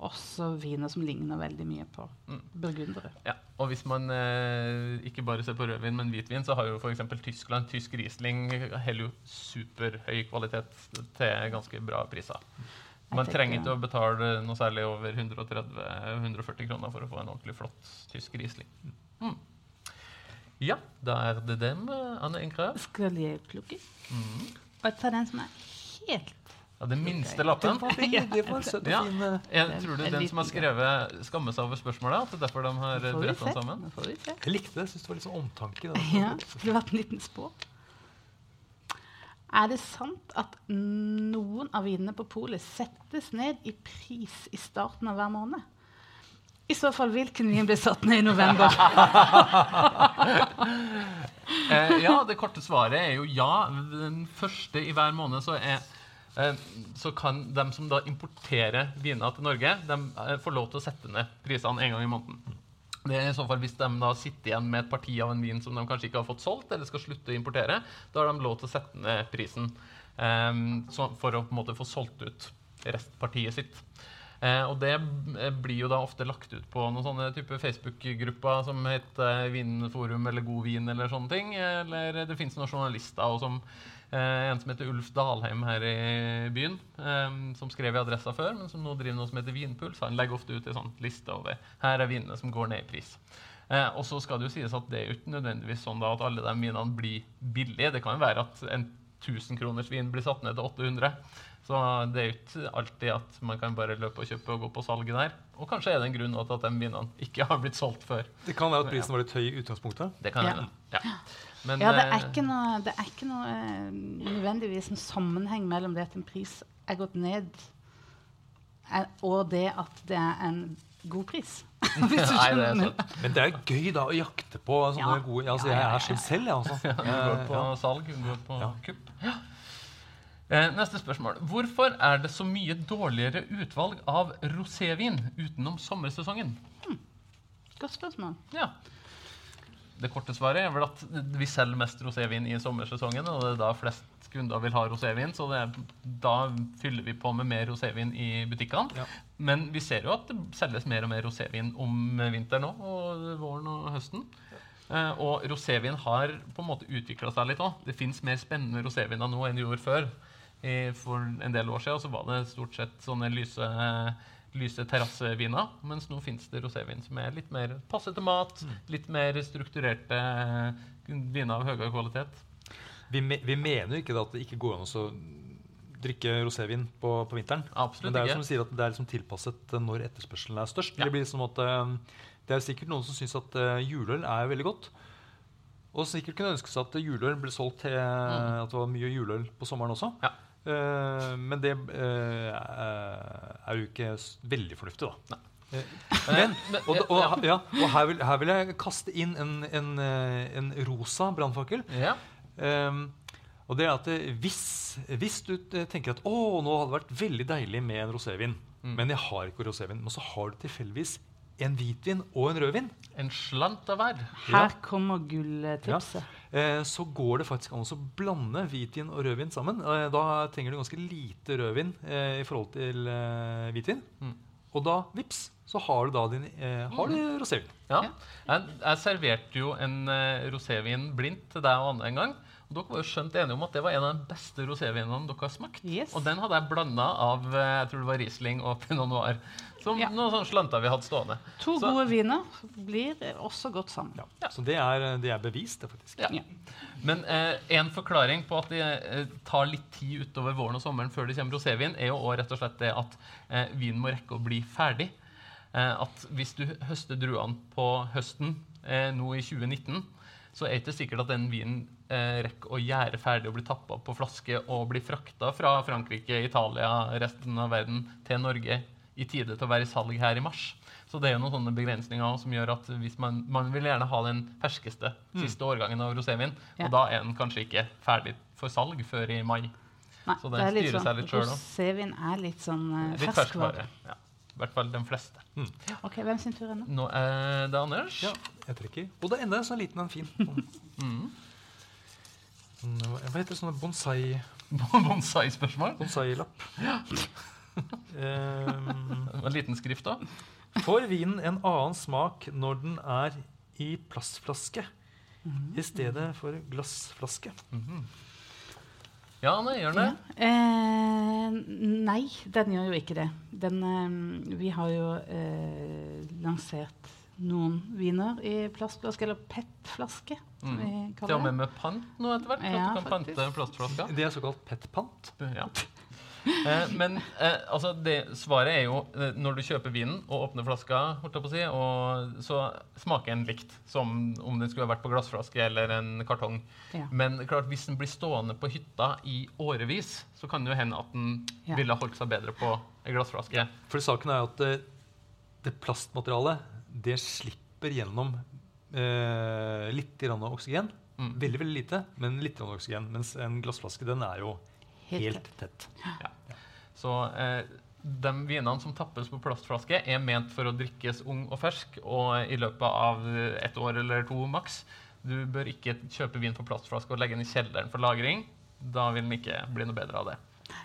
også viner som ligner veldig mye på Mm. burgundere. Ja, og hvis man eh, ikke bare ser på rødvin, men hvitvin, så har jo f.eks. Tyskland Tysk Riesling holder jo superhøy kvalitet til ganske bra priser. Man tenker- trenger ikke å betale noe særlig over 130-140 kroner for å få en ordentlig flott tysk Riesling. Mm. Ja, da er det dem, Anne Ingrid. Skal jeg plukke? Mm. Og tar den som er helt Ja, den minste lappen. Ja. fin. Jeg tror du En den som har skrevet, skammer seg over spørsmålet? At det er derfor de har Nå får vi brett se. den sammen? Nå får vi se. Jeg likte det. Jeg synes det var litt sånn omtanke. Da. det. Ja, det var en liten spå. Er det sant at noen av vinene på polet settes ned i pris i starten av hver måned? I så fall, hvilken vin ble satt ned i november? Eh, ja, det korte svaret er jo ja. Den første i hver måned så er så kan de som da importerer viner til Norge, de eh, får lov til å sette ned prisene en gang i måneden. Det er i så fall Hvis de da sitter igjen med et parti av en vin som de kanskje ikke har fått solgt, eller skal slutte å importere, da har de lov til å sette ned prisen eh, for å på en måte få solgt ut restpartiet sitt. Eh, og det eh, blir jo da ofte lagt ut på noen sånne type Facebook-grupper som heter Vinforum eller God vin eller sånne ting. Eller det fins noen journalister som eh, en som heter Ulf Dalheim her i byen, eh, som skrev i Adressa før, men som nå driver noe som heter Vinpuls. Han legger ofte ut en sånn liste over her er vinene som går ned i pris. Eh, og så skal det jo sies at det er jo ikke nødvendigvis sånn da at alle de vinene blir billige. Det kan jo være at en 1000 kroners vin blir satt ned til 800. Så det er jo ikke alltid at man kan bare løpe og kjøpe og gå på salget der. Og kanskje er det en grunn til at de vinene ikke har blitt solgt før. Det kan være at prisen var litt høy i utgangspunktet. Det kan Ja. Være. Ja. Men, Ja, det er eh, ikke noe, det er ikke noe eh, nødvendigvis en sammenheng mellom det at en pris er gått ned, er, og det at det er en god pris. Hvis du Nei, det er sant. Men det er gøy da å jakte på sånne Ja. gode altså, Ja, Jeg ja, er sånn selv, jeg, altså. Går på Eh, ja. salg, hun går på Ja. kupp. Ja. Eh, neste spørsmål. Hvorfor er det så mye dårligere utvalg av rosévin utenom sommersesongen? Godt spørsmål. Ja. Det korte svaret er vel at vi selger mest rosévin i sommersesongen, og det er da flest kunder vil ha rosévin, så det er, da fyller vi på med mer rosévin i butikkene. Ja. Men vi ser jo at det selges mer og mer rosévin om vinteren òg, og våren og høsten. Uh, og rosévin har på en måte utvikla seg litt òg. Det fins mer spennende roséviner nå enn det gjorde før. I, for en del år siden så var det stort sett sånne lyse, lyse terrassevina. Mens nå fins det rosévin som er litt mer passe til mat, litt mer strukturerte eh, viner av høyere kvalitet. Vi, me vi mener jo ikke da at det ikke går an å drikke rosévin på, på vinteren. Absolutt Men det er jo som du sier at det er liksom tilpasset eh, når etterspørselen er størst. Ja. Det blir liksom at eh, det er sikkert noen som syns at juleøl er veldig godt. Og sikkert kunne ønske seg at juleøl ble solgt til at det var mye juleøl på sommeren også. Ja. Eh, men det uh, er jo ikke veldig fornuftig, da. Eh, Men, og, og, ja, og her, vil, her vil jeg kaste inn en, en, en rosa brannfakkel. ja. Um, og det er at hvis, hvis du tenker at å, nå hadde det vært veldig deilig med en rosévin, Mm. men jeg har ikke rosévin, men så har du tilfeldigvis en hvitvin og en rødvin, En slant av hver. Her kommer gulltipset. eh, så går det faktisk an å blande hvitvin og rødvin sammen. Eh, da trenger du ganske lite rødvin eh, i forhold til hvitvin. Mm. Og da, vips, så har du da din eh, har du rosévin. Ja. Ja. Jeg, jeg serverte jo en rosévin blindt til deg og Anne en gang. Og dere var jo skjønt enige om at det var en av de beste rosévinene dere har smakt. Yes. Og den hadde jeg blanda av jeg tror det var Riesling og Pinot Noir. Som Ja. noen sånne slanter vi hadde stående. To Så- gode viner blir også godt sammen. Ja. Så det er, det er bevist, det, faktisk. Ja. Ja. Men eh, en forklaring på at det eh, tar litt tid utover våren og sommeren før det kommer rosévin, er jo også rett og slett det at eh, vinen må rekke å bli ferdig. Eh, at hvis du høster druene på høsten eh, nå i 2019, så er det ikke sikkert at den vinen eh, rekker å gjære ferdig og bli tappa på flaske og bli frakta fra Frankrike, Italia, resten av verden til Norge i tide til å være i salg her i mars. Så det er jo noen sånne begrensninger som gjør at hvis man, man vil gjerne ha den ferskeste siste årgangen av rosévin, Ja. og da er den kanskje ikke ferdig for salg før i mai. Nei, Så den er styrer sånn, seg litt da. Rosévin er litt sånn uh, Litt ferskvare. Ja. I hvert fall de fleste. Ok, Hvem sin tur er nå? Nå er det Anders. Ja, jeg trekker. Og det er enda en sånn liten en fin. Mm. Sånn, Hva heter det? sånne bonsai, Bonsai-spørsmål. bonsai-lapp. Ehm, En liten skrift da? får vinen en annen smak når den er i plastflaske i stedet for glassflaske? Ja, Anne, gjør den det? Eh, nei, den gjør jo ikke det. Den, eh, vi har jo eh, lansert noen viner i plastflaske, eller PET-flaske, Mm. vi har med det. med pant nå etter hvert. for Ja, at du kan pante plastflaska. Det er såkalt PET-pant. Ja. Eh, men eh, altså det, svaret er jo eh, når du kjøper vinen og åpner flaska, holdt jeg på å si, og så smaker den likt som om den skulle vært på glassflaske eller en kartong. Ja. Men klart, hvis den blir stående på hytta i årevis, så kan det jo hende at den Ja. ville ha holdt seg bedre på ei glassflaske. For saken er jo at det, det plastmaterialet det slipper gjennom eh, litt grann oksygen. Mm. Veldig veldig lite, men litt grann oksygen. Mens en glassflaske den er jo Helt helt tett. Så eh, de vinene som tappes på plastflaske, er ment for å drikkes ung og fersk og i løpet av et år eller to maks. Du bør ikke kjøpe vin på plastflaske og legge den i kjelleren for lagring. Da vil den ikke bli noe bedre av det.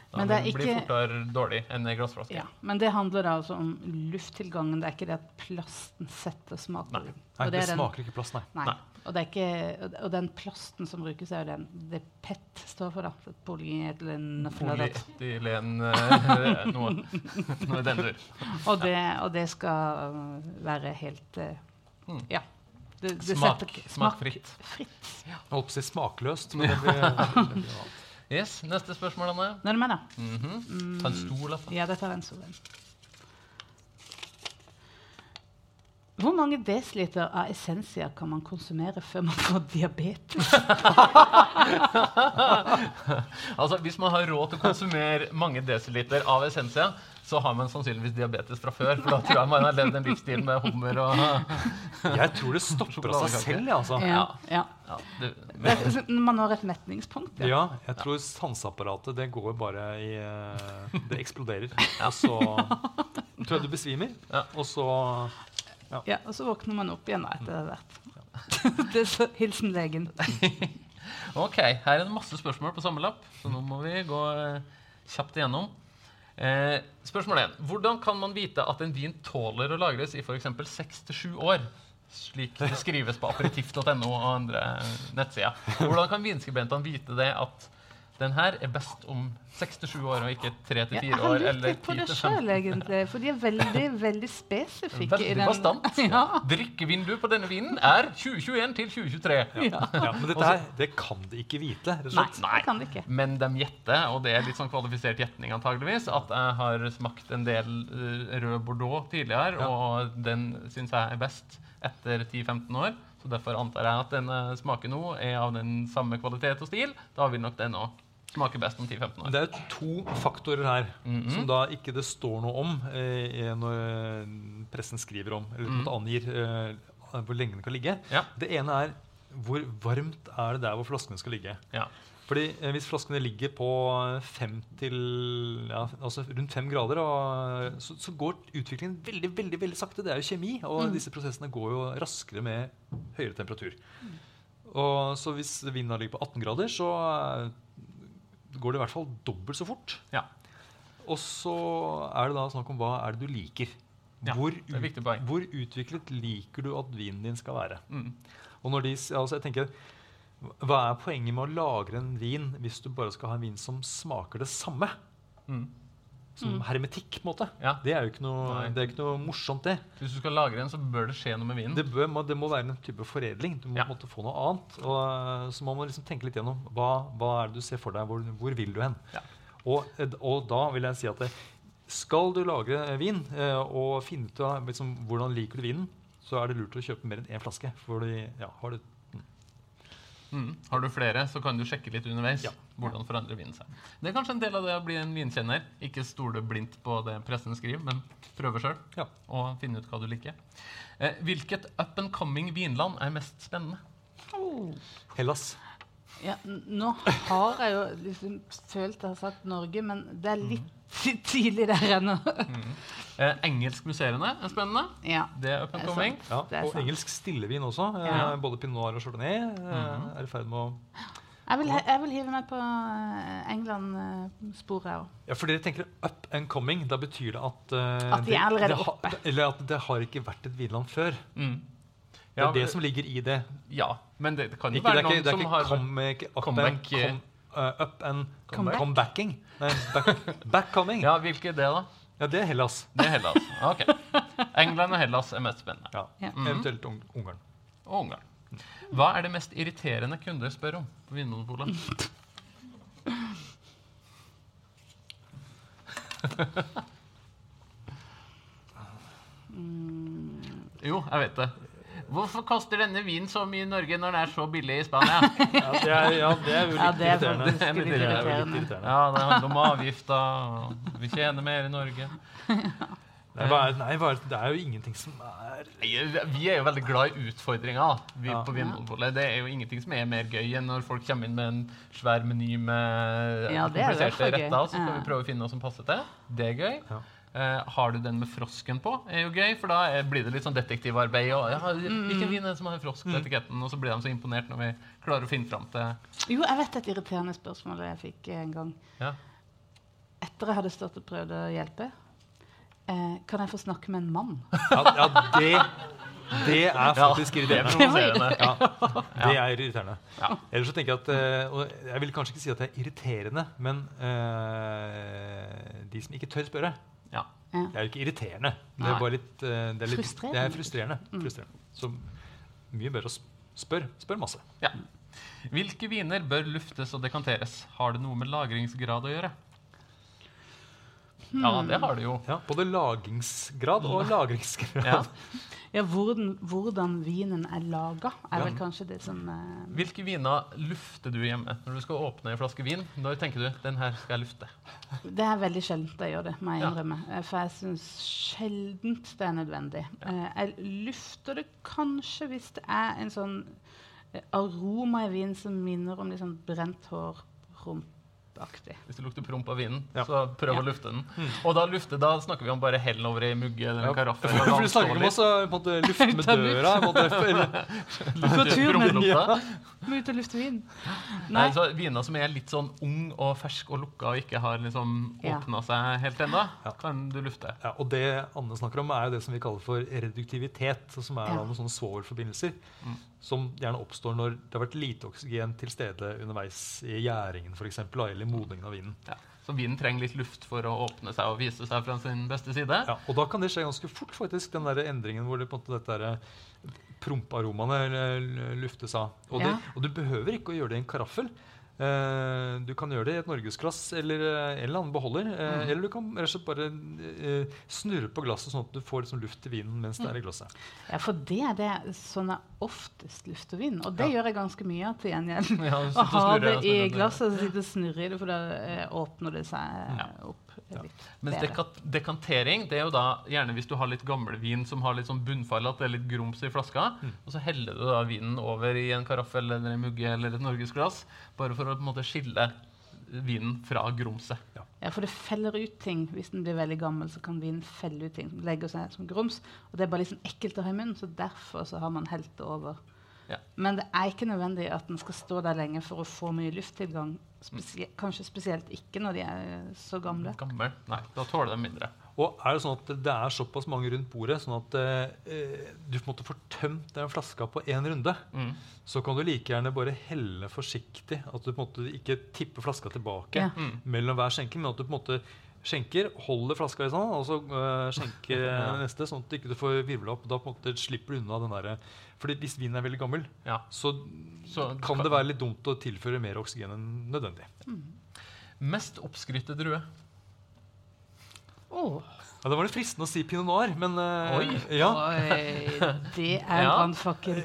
Da Men det er den bli fortere dårlig enn glassflaske. Ja, men det handler da altså om lufttilgangen. Det er ikke det at plasten setter smak Nei. Nei, det, det, smaker den- ikke plast, nei. Nei. Nei. Og, det er ikke, og- den plasten som brukes, er jo den det PET står for. da. Polyetylene Polyetylen eh, noe, noe i den dur. og, det- og det skal uh, være helt uh, Mm. Ja. Det, det Smak- setter ikke- Smak fritt. Jeg holdt på å si smakløst, men det blir, det blir annet. Yes, Neste spørsmål, Anne. Nå er det meg, da. Mhm. Ta en stol, altså. Ja, dette er en stol. Hvor mange desiliter av essensia kan man konsumere før man får diabetes? Altså, Hvis man har råd til å konsumere mange desiliter av essensia, så har man sannsynligvis diabetes fra før. For da tror jeg man har levd en livsstil med hummer og Jeg tror det stopper av seg selv. jeg, Altså. Ja, ja. ja, det, Det er- Når man har et metningspunkt. Ja, jeg tror sanseapparatet det går bare i eh, Det eksploderer. Og så tror jeg du besvimer, Ja. og så Ja, og så våkner man opp igjen etter hvert. det er så, hilsen legen. Ok, her er det masse spørsmål på samme lapp, så nå må vi gå eh, kjapt igjennom. Eh, spørsmål 1. Hvordan kan man vite at en vin tåler å lagres i f.eks. 6-7 år? Slik det skrives på aperitiff.no og andre nettsider. Hvordan kan vinskribentene vite det at den her er best om 6-7 år og ikke 3-4 Ja, jeg har år lurt litt på det 10-15? sjøl, egentlig. For de er veldig, veldig spesifikke. i Veldig den- bastant. Ja. Drikkevinduet på denne vinen er 2021 til 2023. ja. ja, Men dette her, det kan de ikke vite. rett og Nei, det kan de ikke. Men de gjetter, og det er litt sånn kvalifisert gjetning antageligvis, at jeg har smakt en del eh, rød bordeaux tidligere, og den syns jeg er best etter 10-15 år. Så derfor antar jeg at den smaken smaker nå er av den samme kvalitet og stil. Da vil nok den òg smake best om 10-15 år. det er to faktorer her Mhm. som da ikke det står noe om eh, når eh, pressen skriver om, eller en måte angir eh, hvor lenge den kan ligge. Ja. Det ene er hvor varmt er det der hvor flaskene skal ligge. Ja. Fordi eh, Hvis flaskene ligger på fem til, ja, altså rundt fem grader, og, så, så går utviklingen veldig veldig, veldig sakte. Det er jo kjemi, og disse prosessene går jo raskere med høyere temperatur. Og så Hvis vinden ligger på 18 grader, så eh, går det i hvert fall dobbelt så fort. Ja. Og så er det da snakk om hva er det du liker. Ja, hvor, poeng. hvor utviklet liker du at vinen din skal være? Mm. Og når de, altså jeg tenker, Hva er poenget med å lagre en vin hvis du bare skal ha en vin som smaker det samme? Mm. Som hermetikk, på en måte. Ja. Det er jo ikke noe, det er ikke noe morsomt, det. Hvis du skal lagre den, så bør det skje noe med vinen. Det, bør, må- det må være en type foredling. Du må Ja. måtte få noe annet. Og, så så må man liksom tenke litt gjennom hva, hva er det du ser for deg. Hvor, hvor vil du hen? Ja. Og, eh, og da vil jeg si at det, skal du lagre eh, vin eh, og finne ut av liksom, hvordan liker du vinen, så er det lurt å kjøpe mer enn én flaske. Fordi, ja, har du Mm. Har du flere, så kan du sjekke litt underveis. Ja. Hvordan forandrer vinen seg. Det er kanskje en del av det å bli en vinkjenner. Ikke stole blindt på det pressen skriver, men prøve sjøl Ja. og finne ut hva du liker. Eh, hvilket up and coming vinland er mest spennende? Oh. Hellas. Ja, nå har jeg jo liksom følt jeg har sagt Norge, men det er litt ti- tidlig der ennå. Eh, engelskmuseene er spennende. ja. Det er up and coming. Ja, og sant. engelsk stillevin også. Eh, Ja. Både pinot noir og chardonnay eh, er i ferd med å Jeg vil, jeg vil hive meg på eh, England-sporet òg. Ja, for dere tenker up and coming. Da betyr det at uh, At de er allerede det, det oppe. Eller at det har ikke vært et vinland før. Mm. Det er det som ligger i det. Ja, men det, det kan jo Ikke, være er ikke, noen det er som ikke har comeback, comeback, eh, up and Comeback? comebacking. Nei, back, backcoming. Ja. Ja, hvilke det, da? det er Hellas. Det er Hellas. Ok. England og Hellas er mest spennende. Ja. Ja. Eventuelt un Ungarn. Og Ungarn. Hva er det mest irriterende kunder spør om på Vinmonopolet? Jo, jeg vet det. Hvorfor koster denne vinen så mye i Norge når den er så billig i Spania? Ja, det er, ja, det er jo litt Ja, det er irriterende. Det er litt irriterende. Ja, det handler om avgifter. Vi tjener mer i Norge. Nei, er, nei, er, det er jo ingenting som er Vi er jo veldig glad i utfordringer vi Ja. på Vinmonopolet. Det er jo ingenting som er mer gøy enn når folk kommer inn med en svær meny med Ja, er kompliserte retter. Så skal vi prøve å finne noe som passer til. Det er gøy. Eh, har du den med frosken på, er jo gøy, for da blir det litt sånn detektivarbeid. Og, ja, Mm. hvilken vin er det som har frosk på etiketten? Og så blir de så imponert når vi klarer å finne fram til Jo, jeg vet et irriterende spørsmål jeg fikk en gang. ja. Etter jeg hadde stått og prøvd å hjelpe. Eh, kan jeg få snakke med en mann? Ja, ja det, det er faktisk det er irriterende. Ja, det er irriterende. Ja. Ellers så tenker jeg at eh, og Jeg vil kanskje ikke si at det er irriterende, men uh, de som ikke tør spørre Ja. Ja. Det er jo ikke irriterende. Det er bare litt, eh, det er litt Frustrerende. Det er frustrerende. frustrerende. Så mye bedre å sp- spør. Spør masse. ja. Hvilke viner bør luftes og dekanteres? Har det noe med lagringsgrad å gjøre? Ja, det har det jo. Ja, både lagingsgrad og lagringsgrad. Ja. Ja, hvordan, hvordan vinen er laga, er Ja. vel kanskje det som uh... Hvilke viner lufter du hjemme? Når du skal åpne en flaske vin, når tenker du den her skal jeg lufte? Det er veldig sjeldent jeg gjør det, må jeg innrømme. Ja. For jeg syns sjeldent det er nødvendig. Ja. Jeg lufter det kanskje hvis det er en sånn eh, aroma i vin som minner om liksom brent hår, rumpaktig. Hvis det lukter promp av vinen, Ja. så prøv Ja. å lufte den. Og da lufte, da snakker vi om bare hell over i mugge eller en karaffe. For, for du snakker om å lufte med døra. Måte, eller, Gå Må ut og lufte vin. Nei, Nei. så Viner som er litt sånn ung og fersk og lukka og ikke har liksom Ja. seg helt ennå, Ja. kan du lufte. ja, og det Anne snakker om, er jo det som vi kaller for reduktivitet. Som er noen sånne svovelforbindelser som gjerne oppstår når det har vært lite oksygen til stede underveis i gjæringen for eksempel, eller modningen av vinen. Ja. Så vinen trenger litt luft for å åpne seg og vise seg fra sin beste side. Ja, og da kan det skje ganske fort, faktisk, den der endringen hvor det på en måte dette der promparomaene luftes av. Og, det, Ja. og du behøver ikke å gjøre det i en karaffel. Uh, du kan gjøre det i et norgesglass eller eh, en eller annen beholder. Uh, Mm. Eller du kan rett og slett bare uh, snurre på glasset sånn at du får liksom luft i vinen mens det er i glasset. Ja, for det er det som er oftest luft og vin. Og det Ja. gjør jeg ganske mye av til gjengjeld. Ja, Å ha det i snurrer. glasset og sitte og snurre i det, for da åpner det seg opp Ja. Mens dekat dekantering det er jo da gjerne hvis du har litt gammelvin som har litt sånn bunnfall, at det er litt grums i flaska, Mm. og så heller du da vinen over i en karaffel eller en mugge eller et norgesglass, bare for å på en måte skille vinen fra grumset. Ja, for det feller ut ting. Hvis den blir veldig gammel, så kan vinen felle ut ting som legger seg som grums. Og det er bare litt sånn ekkelt å ha i munnen, så derfor så har man helt det over. Ja. Men det er ikke nødvendig at den skal stå der lenge for å få mye lufttilgang. Spesie kanskje spesielt ikke når de er så gamle. Gammel? Nei, da tåler de mindre. Og er det sånn at det er såpass mange rundt bordet, sånn at eh, du på en måte får tømt den flaska på én runde, Mm. så kan du like gjerne bare helle forsiktig. At du på en måte ikke tipper flaska tilbake Ja. Mm. mellom hver skjenking, men at du på en måte skjenker, holder flaska i sånn, og så øh, skjenker Ja. neste, sånn at du ikke får virvla opp. Da på en måte slipper du unna den derre fordi hvis vinen er veldig gammel, Ja. så, Så kan kan- det være litt dumt å tilføre mer oksygen enn nødvendig. Mest oppskrytte drue. Oh. Ja, det var litt fristende å si pinot noir, men uh, Oi. ja. Oi, det er Ja. brannfakkel.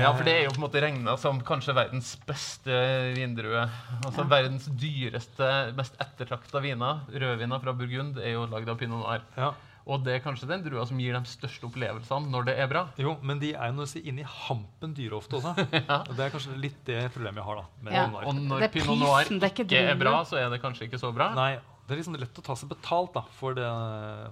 Ja, for det er jo på en måte regna som kanskje verdens beste vindrue. Altså verdens dyreste, mest ettertrakta viner. Rødviner fra Burgund er jo lagd av pinot noir. ja. Og det er kanskje den drua som gir de største opplevelsene når det er bra. Jo, men de er jo noe å si inni hampen dyre ofte også. Og det er kanskje litt det problemet jeg har da. med Ja. Og når Det er pinot noir prisen, det er ikke ikke er bra, så er det kanskje ikke så bra. Nei, det er liksom lett å ta seg betalt da, for, det,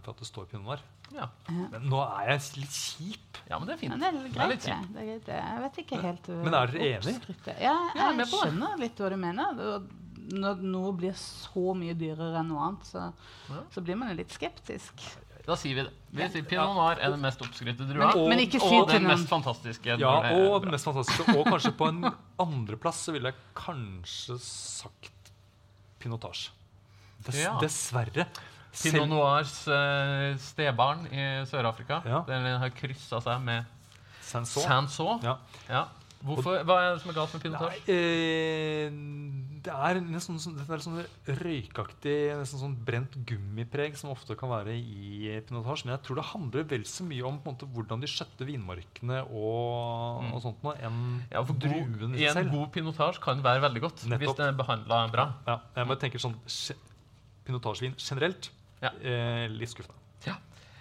for at det står pinot noir. Ja. Men nå er jeg litt kjip. ja, men det er Ja, fint. det er litt Det er greit, litt det. det er greit. Jeg vet ikke helt Men er dere enige? Ja, Ja, jeg er skjønner litt hva du mener. Når noe blir så mye dyrere enn noe annet, så, Ja. så blir man jo litt skeptisk. Da sier vi det. Vi sier Pinot noir er den mest oppskrytte drua. Men, Og- men ikke og si og den mest fantastiske. Ja, og den mest fantastiske. Og kanskje på en andreplass så ville jeg kanskje sagt pinotage. Dess, Ja. Dessverre. Pinot Noirs uh, stebarn i Sør-Afrika. Ja. Den har kryssa seg med Sanson. Sanson. Ja. Ja. Hvorfor, hva er det som er galt med pinotage? eh, det er nesten sånn, det er sånn røykaktig, nesten sånn brent gummipreg som ofte kan være i pinotage. Men jeg tror det handler vel så mye om på en måte, hvordan de skjøtter vinmarkene og, Mm. og sånt noe, enn Ja, for druen god, I en god pinotage kan være veldig godt hvis Nettopp. den er behandla bra. Ja, jeg bare tenker sånn ge- Pinotagevin generelt. Ja. Eh, litt skuffende.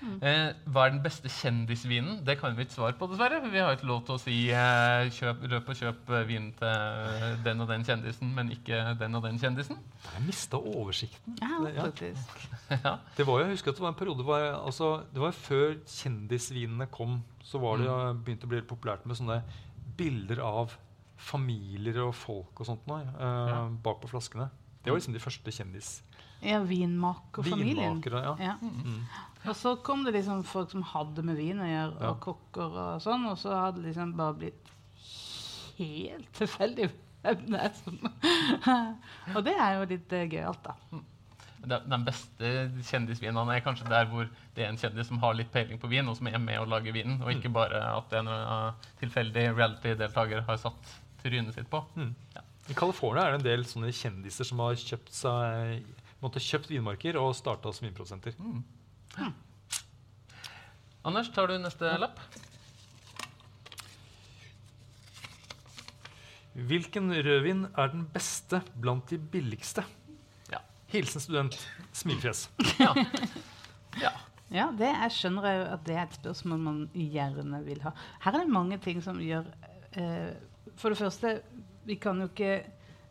Eh, hva er den beste kjendisvinen? Det kan vi ikke svare på, dessverre. for Vi har ikke lov til å si eh, kjøp, løp og kjøp eh, vin til eh, den og den kjendisen, men ikke den og den kjendisen. Jeg mista oversikten. Ja, Det- ja. faktisk. ja. Det var jo, jeg husker at det var en periode hvor jeg, altså, det var før kjendisvinene kom, så var det mm. begynte å bli populært med sånne bilder av familier og folk og sånt nå, eh, Ja. bak på flaskene. Det var liksom de første kjendis... Ja, vinmakerfamilien. Vinmakere, ja. Ja. Mm. Og så kom det liksom folk som hadde med vin å gjøre, Ja. og kokker og sånn, og så hadde det liksom bare blitt helt tilfeldig hvem det er som Og det er jo litt uh, gøyalt, da. De, de beste kjendisvinene er kanskje der hvor det er en kjendis som har litt peiling på vin, og som er med å lage vinen, og ikke bare at en uh, tilfeldig reality-deltaker har satt trynet sitt på. Mm. Ja. I California er det en del sånne kjendiser som har kjøpt seg måtte kjøpt vinmarker og starta som vinprodusenter. Mm. Anders, tar du neste lapp? Hvilken rødvin er den beste blant de billigste? Ja. Hilsen student. Smilefjes. Ja. ja. Ja, det jeg skjønner jeg jo at det er et spørsmål man gjerne vil ha. Her er det mange ting som gjør eh, For det første, vi kan jo ikke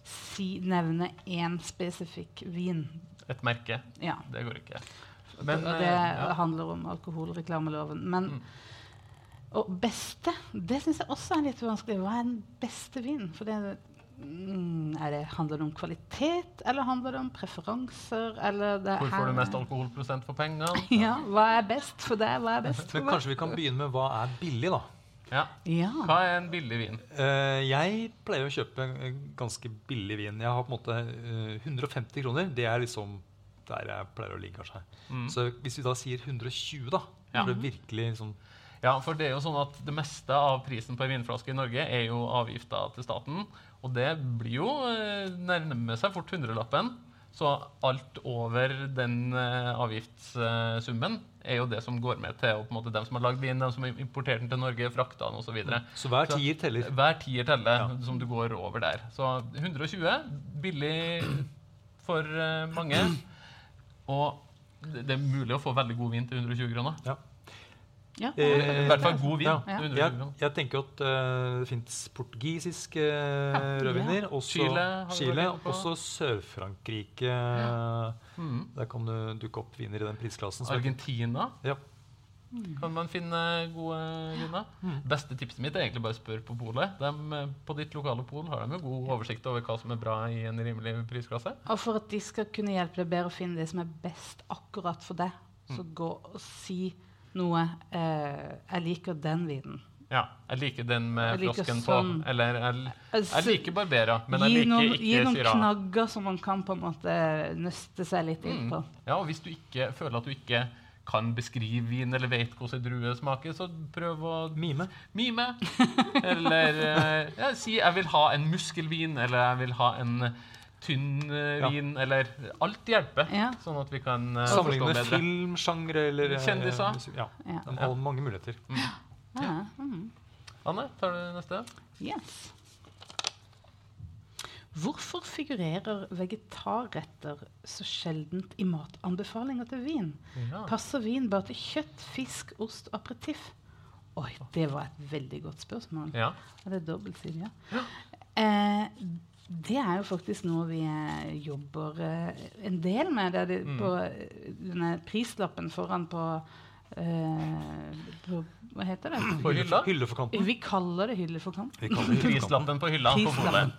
si, nevne én spesifikk vin. Et merke. Ja. Det går ikke. Men, og det eh, ja. handler om alkoholreklameloven. Men Mm. Og beste, det syns jeg også er litt vanskelig. Hva er den beste vinen? For det, mm, er det, handler det om kvalitet, eller handler det om preferanser? Eller det Hvor får du mest alkoholprosent for pengene? Ja, hva er best for deg? Hva er best for meg? kanskje vi kan begynne med hva er billig, da. Ja. Ja. Hva er en billig vin? Uh, jeg pleier å kjøpe en ganske billig vin. Jeg har på en måte uh, 150 kroner. Det er liksom der jeg pleier å ligge. kanskje. Mm. Så hvis vi da sier 120, da, Ja. for det virkelig liksom Ja, for det er jo sånn at det meste av prisen på en vinflaske i Norge er jo avgifter til staten. Og det blir jo eh, nærmer seg fort hundrelappen. Så alt over den eh, avgiftssummen er jo det som går med til og dem som har lagd vin, dem som har importert den til Norge, frakta den osv. Så hver Så- tier teller. Hver tier teller Ja. som du går over der. Så 120, billig for eh, mange. Og det er mulig å få veldig god vin til 120 kroner. Ja. Ja. Eh, I hvert fall god vin Ja. til 120 Jeg, jeg tenker at uh, det fins portugisiske uh, rødviner. Også Chile Chile, også Sør-Frankrike. Mm. Der kan du dukke opp viner i den prisklassen. Så Argentina Ja. Kan man finne gode viner. Mm. Beste tipset mitt er egentlig bare å spørre på polet. Eh, På ditt lokale pol har de jo god oversikt over hva som er bra i en rimelig prisklasse. Og for at de skal kunne hjelpe deg bedre å finne det som er best akkurat for deg, så Mm. gå og si noe eh, 'Jeg liker den vinen'. Ja, Jeg liker den med liker frosken sånn. på. Eller jeg, Altså, jeg liker Barbera, men jeg liker noen, gi noen syra. knagger som man kan på en måte nøste seg litt inn Mm. på. Ja, og hvis du ikke føler at du ikke kan beskrive vin eller vet hvordan en drue smaker, så prøv å Mime. mime. Eller eh, ja, si 'jeg vil ha en muskelvin', eller 'jeg vil ha en tynn vin', Ja. eller Alt hjelper, Ja. sånn at vi kan uh, Sammenligne forstå med bedre. filmsjangre eller eh, Kjendiser. Ja. Ja. Mange muligheter. Ja. Mm. Anne, tar du neste? Yes. Hvorfor figurerer vegetarretter så sjeldent i matanbefalinger til vin? Ja. Passer vin bare til kjøtt, fisk, ost og aperitiff? Oi, det var et veldig godt spørsmål. ja. Er det dobbeltsidig? Ja. Eh, det er jo faktisk noe vi eh, jobber eh, en del med. Det er det, Mm. På eh, denne prislappen foran på, eh, på Hva heter det? På hylla? Hylleforkanten. Vi kaller det hylle for kanten. Vi kaller det hylleforkanten. Prislappen på hylla på polet.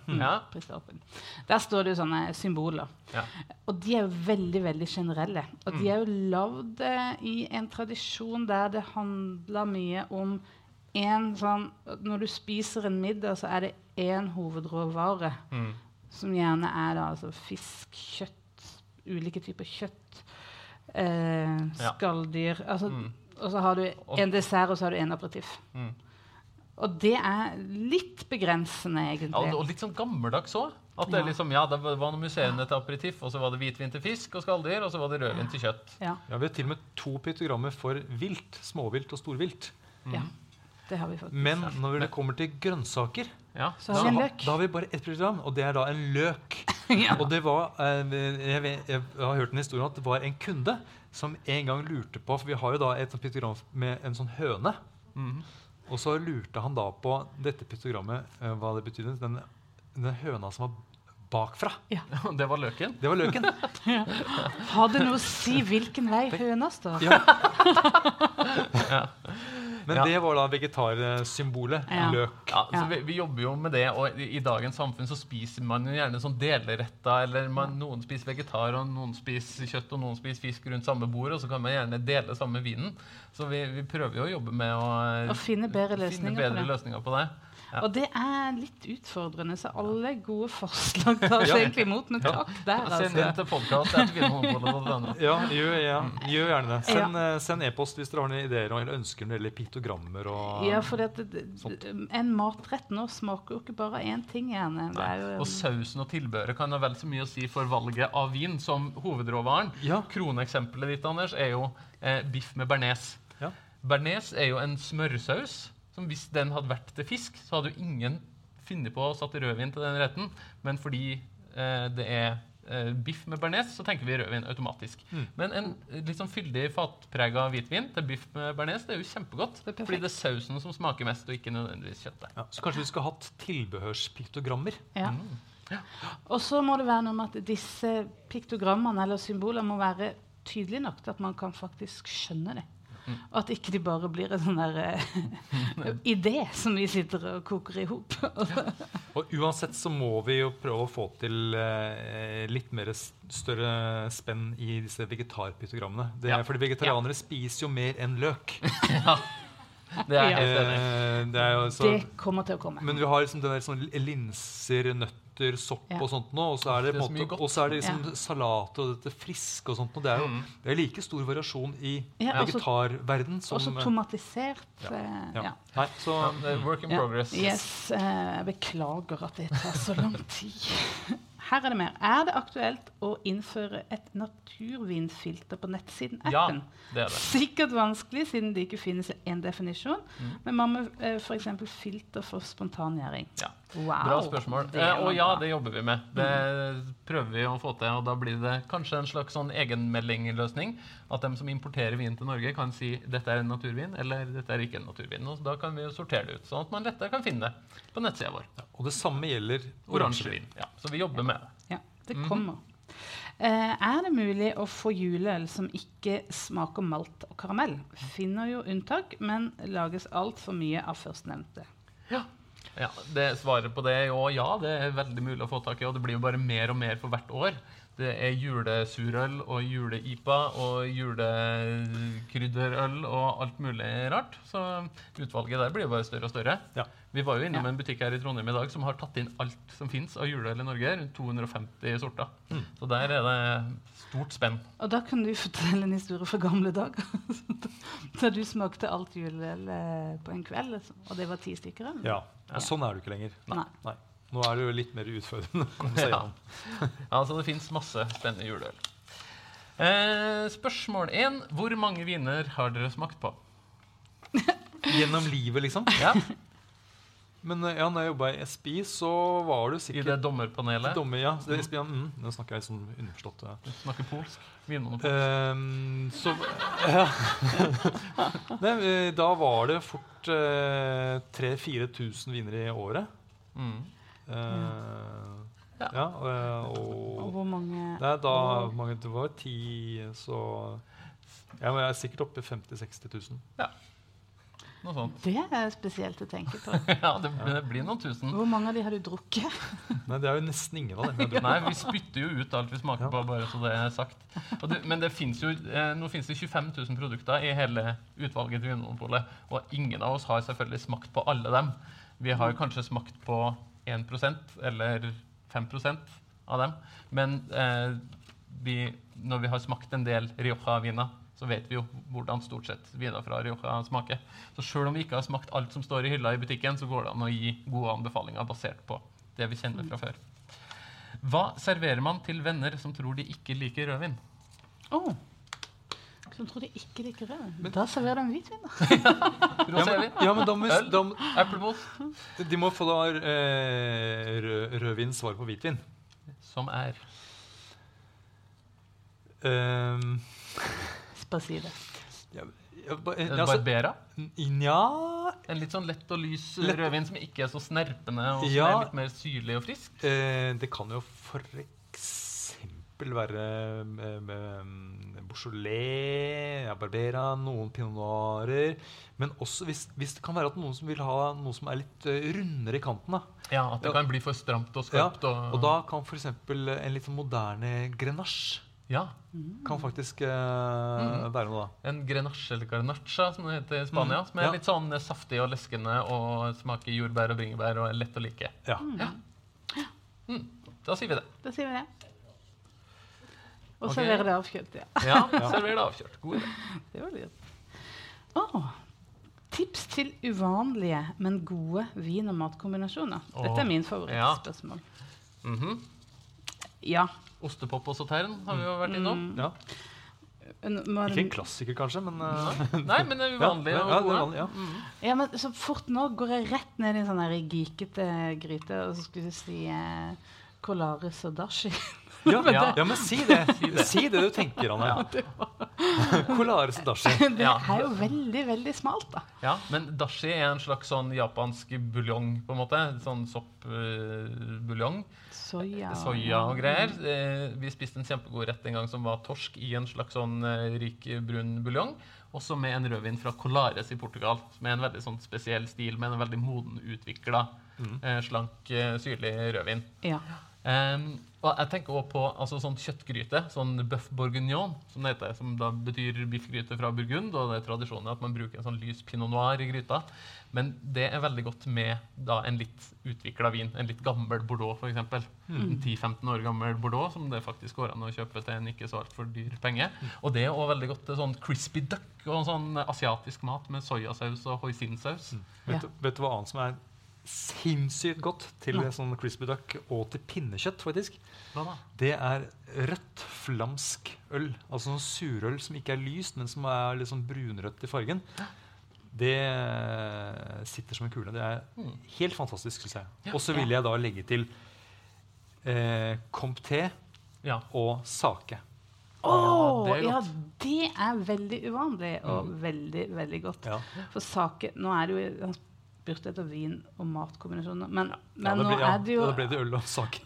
Prislappen. Ja. Der står det jo sånne symboler. Ja. Og de er jo veldig veldig generelle. Og de er jo lagd eh, i en tradisjon der det handler mye om en sånn Når du spiser en middag, så er det én hovedråvare, Mm. som gjerne er da altså fisk, kjøtt, ulike typer kjøtt, eh, skalldyr altså, Mm. Og så har du en dessert, og så har du en aperitiff. Mm. Og det er litt begrensende, egentlig. Ja, og litt sånn gammeldags òg. At det er Ja. liksom, ja, det var noen museene til aperitiff, og så var det hvitvin til fisk og skalldyr, og så var det rødvin til kjøtt. Ja, Ja, vi har til og med to piktogrammer for vilt, småvilt og storvilt. ja. Det har vi faktisk. Men når det kommer til grønnsaker, Ja. Så har vi en løk. da har vi bare ett program, og det er da en løk. ja. Og det var, eh, jeg, vet, jeg har hørt en historie om at det var en kunde som en gang lurte på For vi har jo da et sånt piktogram med en sånn høne. Mhm. Og så lurte han da på dette piktogrammet, eh, hva det betydde. Den, den høna som var bakfra. Det var løken. Det var løken. Har det noe å si hvilken vei høna står? Ja. Men Ja. det var da vegetarsymbolet. Ja. Løk. Ja, så vi, vi jobber jo med det, og i, i dagens samfunn så spiser man jo gjerne sånn deleretter, eller man, noen spiser vegetar, og noen spiser kjøtt, og noen spiser fisk rundt samme bord, og så kan man gjerne dele samme vinen. Så vi, vi prøver jo å jobbe med å Å finne bedre finne bedre på det. løsninger på det. Ja. Og det er litt utfordrende, så alle gode forslag tar seg egentlig imot. Men takk der, Send inn altså. til podkast. Ja, gjør, ja, gjør gjerne det. Send, eh, send e-post hvis dere har noen ideer eller ønsker når det gjelder piktogrammer. Og, Ja, for det, det, Sånt. en matrett nå smaker jo ikke bare én ting, gjerne. Det er jo Og sausen og tilbehøret kan ha vel så mye å si for valget av vin som hovedråvaren. Ja. Kroneksempelet ditt Anders, er jo eh, biff med bearnés. Ja. Bearnés er jo en smørsaus som hvis den hadde vært til fisk, så hadde jo ingen funnet på å satt rødvin til den retten. Men fordi eh, det er eh, biff med bearnés, så tenker vi rødvin automatisk. Mm. Men en litt sånn fyldig, fatprega hvitvin til biff med bearnés det er jo kjempegodt. Det er fordi det er sausen som smaker mest, og ikke nødvendigvis kjøttet. Ja, så kanskje vi skulle hatt tilbehørspiktogrammer. ja. Mm. Og så må det være noe med at disse piktogrammene eller symbolene må være tydelige nok til at man kan faktisk skjønne det. Mm. Og at ikke de bare blir en sånn der eh, idé som vi sitter og koker i hop. Og uansett så må vi jo prøve å få til eh, litt mer større spenn i disse vegetarpytogrammene. Det er Ja. Fordi vegetarianere spiser jo mer enn løk. Det er helt enig. Eh, det er jo så, det kommer til å komme. men vi har liksom der sånn linser, nøtter nøtter, sopp Ja. og sånt nå. Og så er det, Det er måte, og så er det liksom Ja. salat og dette friske og sånt. Og det er jo Mm. det er like stor variasjon i Ja, vegetarverden som Også eh, tomatisert. ja. eh, ja. ja. Nei, så work in Ja. progress. Yes, eh, Jeg beklager at det tar så lang tid. Her er det mer. Er det aktuelt å innføre et naturvinfilter på nettsiden-appen? Ja, det er det. Sikkert vanskelig, siden det ikke finnes en definisjon. Mm. Men hva med f.eks. filter for spontangjæring? Ja. Wow, Bra spørsmål. Eh, og ja, det jobber vi med. Det prøver vi å få til. Og da blir det kanskje en slags sånn egenmeldingløsning. At de som importerer vin til Norge, kan si dette er en naturvin eller dette er ikke en naturvin. Og da kan vi sortere det ut, sånn at man lettere kan finne det på nettsida vår. Og det samme gjelder Oransjevin. Ja, så vi jobber med det. Ja, det Mhm. kommer. Uh, er det mulig å få juleøl som ikke smaker malt og karamell? Finner jo unntak, men lages altfor mye av førstnevnte. Ja. Ja, det Svaret på det er jo ja, det er veldig mulig å få tak i. Og det blir jo bare mer og mer for hvert år. Det er julesurøl og jule-IPA og julekrydderøl og alt mulig rart. Så utvalget der blir jo bare større og større. Ja. Vi var jo innom Ja. en butikk her i Trondheim i dag som har tatt inn alt som fins av juleøl i Norge. Rundt 250 sorter. Mm. Så der er det stort spenn. Og da kan du fortelle en historie fra gamle dager. da du smakte alt juleøl eh, på en kveld, liksom, og det var ti stykker? eller? Ja. Og sånn er du ikke lenger. Nei. Nei. Nå er det jo litt mer utfordrende å komme seg Ja. Ja, så det fins masse spennende juleøl. Eh, spørsmål én. Hvor mange viner har dere smakt på? Gjennom livet, liksom. Ja, Men eh, ja, når jeg jobba i SPI, så var du sikkert I det dommerpanelet. dommer, ja, det, SPI, ja, mm, Nå snakker jeg sånn underforstått. Ja. Du snakker polsk. Vinmonopol. Um, så ja. Nei, eh, Da var det fort uh, 3000-4000 viner i året. Mm. Uh, Ja. ja, og, Og hvor mange Nei, da hvor mange, Det var ti, så ja, men Jeg er sikkert oppe i 50 000-60 000. Noe sånt. Det er spesielt å tenke på. Ja, det, det blir noen tusen. Hvor mange av de har du drukket? Nei, det er jo nesten ingen av dem. Nei, vi spytter jo ut alt vi smaker Ja. på, bare så det er sagt. Og det, men det finnes jo, eh, nå finnes det 25 000 produkter i hele utvalget til Vinmonopolet, og ingen av oss har selvfølgelig smakt på alle dem. Vi har kanskje smakt på 1% eller 5% av dem. Men eh, vi, når vi har smakt en del Rioja-viner, så vet vi jo hvordan stort sett viner fra Rioja smaker. Så selv om vi ikke har smakt alt som står i hylla i butikken, så går det an å gi gode anbefalinger basert på det vi kjenner fra før. Hva serverer man til venner som tror de ikke liker rødvin? Oh. Som tror de ikke liker rødvin? Da serverer de hvitvin, da. Ja, men, ja, men de, da, Eplemos? de må få da eh, rød, rødvin svar på hvitvin. Som er Um, Bare si det. ja, ja, ba- eh, altså, Barbera. Nja En litt sånn lett og lys Lett- rødvin som ikke er så snerpende, og som Ja. er litt mer syrlig og frisk. eh, Det kan jo for eksempel være eh, med Beaujolais, ja, Barbera, noen pinot noirer. Men også hvis, hvis det kan være at noen som vil ha noe som er litt eh, rundere i kanten. da. Ja, At det Ja. kan bli for stramt og Ja, skarpt. og, Og da kan f.eks. en litt sånn moderne grenache ja, kan faktisk eh, Mm. være noe, da. En grenache eller garnacha, som det heter i Spania. Mm, Som er ja. litt sånn saftig og leskende og smaker jordbær og bringebær og er lett å like. Ja. Mm, da sier vi det. Da sier vi det. Og okay. serverer det avkjølt, ja. Ja, Server det avkjørt. God idé. Det var lurt. Åh, tips til uvanlige, men gode vin- og matkombinasjoner. Dette er min favorittspørsmål. Mhm. Ja. Ostepop og sautern har vi jo vært innom. Mm. ja. Ikke en klassiker, kanskje, men eh, Nei, men det er uvanlig. Ja, og ja, gode. vanlig, ja. Ja, men så fort nå går jeg rett ned i en sånn her gikete gryte, og så skulle du si eh, Colaris og Dashi. Ja, Ja. ja, men si det. Si det. Si det du tenker, Anne. Colares dashi. Det er jo veldig, veldig smalt, da. Ja, men dashi er en slags sånn japansk buljong, på en måte. Sånn soppbuljong. Soya. Soya og greier. Eh, vi spiste en kjempegod rett en gang som var torsk i en slags sånn eh, rik brun buljong. Også med en rødvin fra Colares i Portugal, som er en veldig sånn spesiell stil med en veldig moden utvikla, Mm. eh, slank, syrlig rødvin. Ja. Em, og jeg tenker også på altså, sånn kjøttgryte, sånn bøff bourguignon, som det heter, som da betyr biffgryte fra Burgund. Og det er tradisjonen at man bruker en sånn lys pinot noir i gryta. Men det er veldig godt med da, en litt utvikla vin. En litt gammel Bordeaux, f.eks. En 10-15 år gammel Bordeaux som det faktisk går an å kjøpe til en ikke så altfor dyr penge. Og det er også veldig godt til sånn crispy duck og sånn asiatisk mat med soyasaus og hoisinsaus. Vet, Ja. vet du hva annet som er sinnssykt godt til ja. sånn crispy duck og til pinnekjøtt, faktisk? Hva da? Det er rødt flamsk øl. Altså sånn surøl som ikke er lyst, men som er litt sånn brunrødt i fargen. Det eh, sitter som en kule. Det er Mm. helt fantastisk, syns jeg. Ja. Og så vil jeg da legge til eh, Comté Ja. og sake. Å, det er ja, det er veldig uvanlig og veldig, veldig godt. Ja. For sake Nå er det jo spurte etter vin og matkombinasjoner, men, Ja, men da nå ble, ja, er det jo da ble det øl og sake.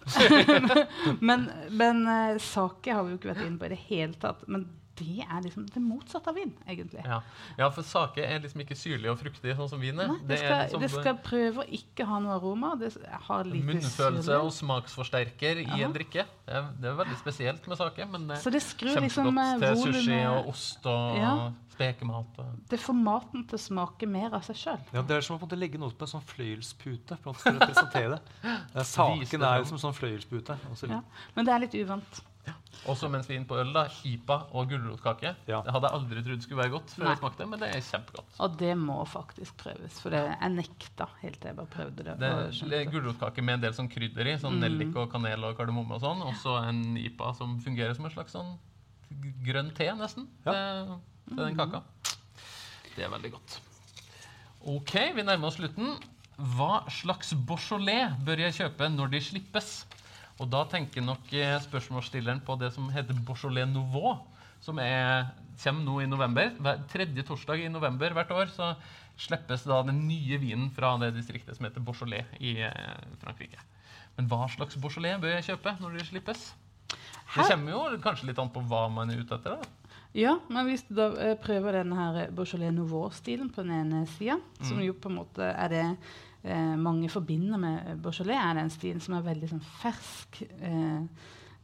Men, men eh, sake har vi jo ikke vært inne på i det hele tatt. Men det er liksom det motsatte av vin, egentlig. Ja. ja, for sake er liksom ikke syrlig og fruktig, sånn som vin er. Nei, det, er skal, liksom det skal prøve å ikke ha noe aroma. Det har lite munnfølelse syrlig. og smaksforsterker i Ja. en drikke. Det er, det er veldig spesielt med sake, men det Så det skrur liksom eh, til sushi og ost og Ja. spekemat. Og. Det får maten til å smake mer av seg sjøl. Ja, det er som å legge noe på en sånn fløyelspute for å presentere det. er, saken er liksom sånn fløyelspute. Ja. Men det er litt uvant. Også mens vi er inne på øl, da, IPA og gulrotkake. Ja. Det hadde jeg aldri trodd skulle være godt, før Nei. jeg smakte, men det er kjempegodt. Og det må faktisk prøves. For det, jeg nekta helt til jeg bare prøvde det. Det er gulrotkake med en del sånn krydder i, sånn Mm. nellik og kanel og kardemomme og sånn. Og så en IPA som fungerer som en slags sånn grønn te, nesten, Ja. til, til den kaka. Det er veldig godt. Ok, vi nærmer oss slutten. Hva slags Beaujolais bør jeg kjøpe når de slippes? Og da tenker nok eh, spørsmålsstilleren på det som heter Beaujolais Nouveau, som er, kommer nå i november. Hver tredje torsdag i november hvert år så slippes da den nye vinen fra det distriktet som heter Beaujolais i eh, Frankrike. Men hva slags Beaujolais bør jeg kjøpe når det slippes? Det kommer jo kanskje litt an på hva man er ute etter. da. Ja, men hvis du da eh, prøver denne her Beaujolais Nouveau-stilen på den ene sida, som Mm. jo på en måte er det eh, mange forbinder med Beaujolais, er den stilen som er veldig sånn fersk. Eh,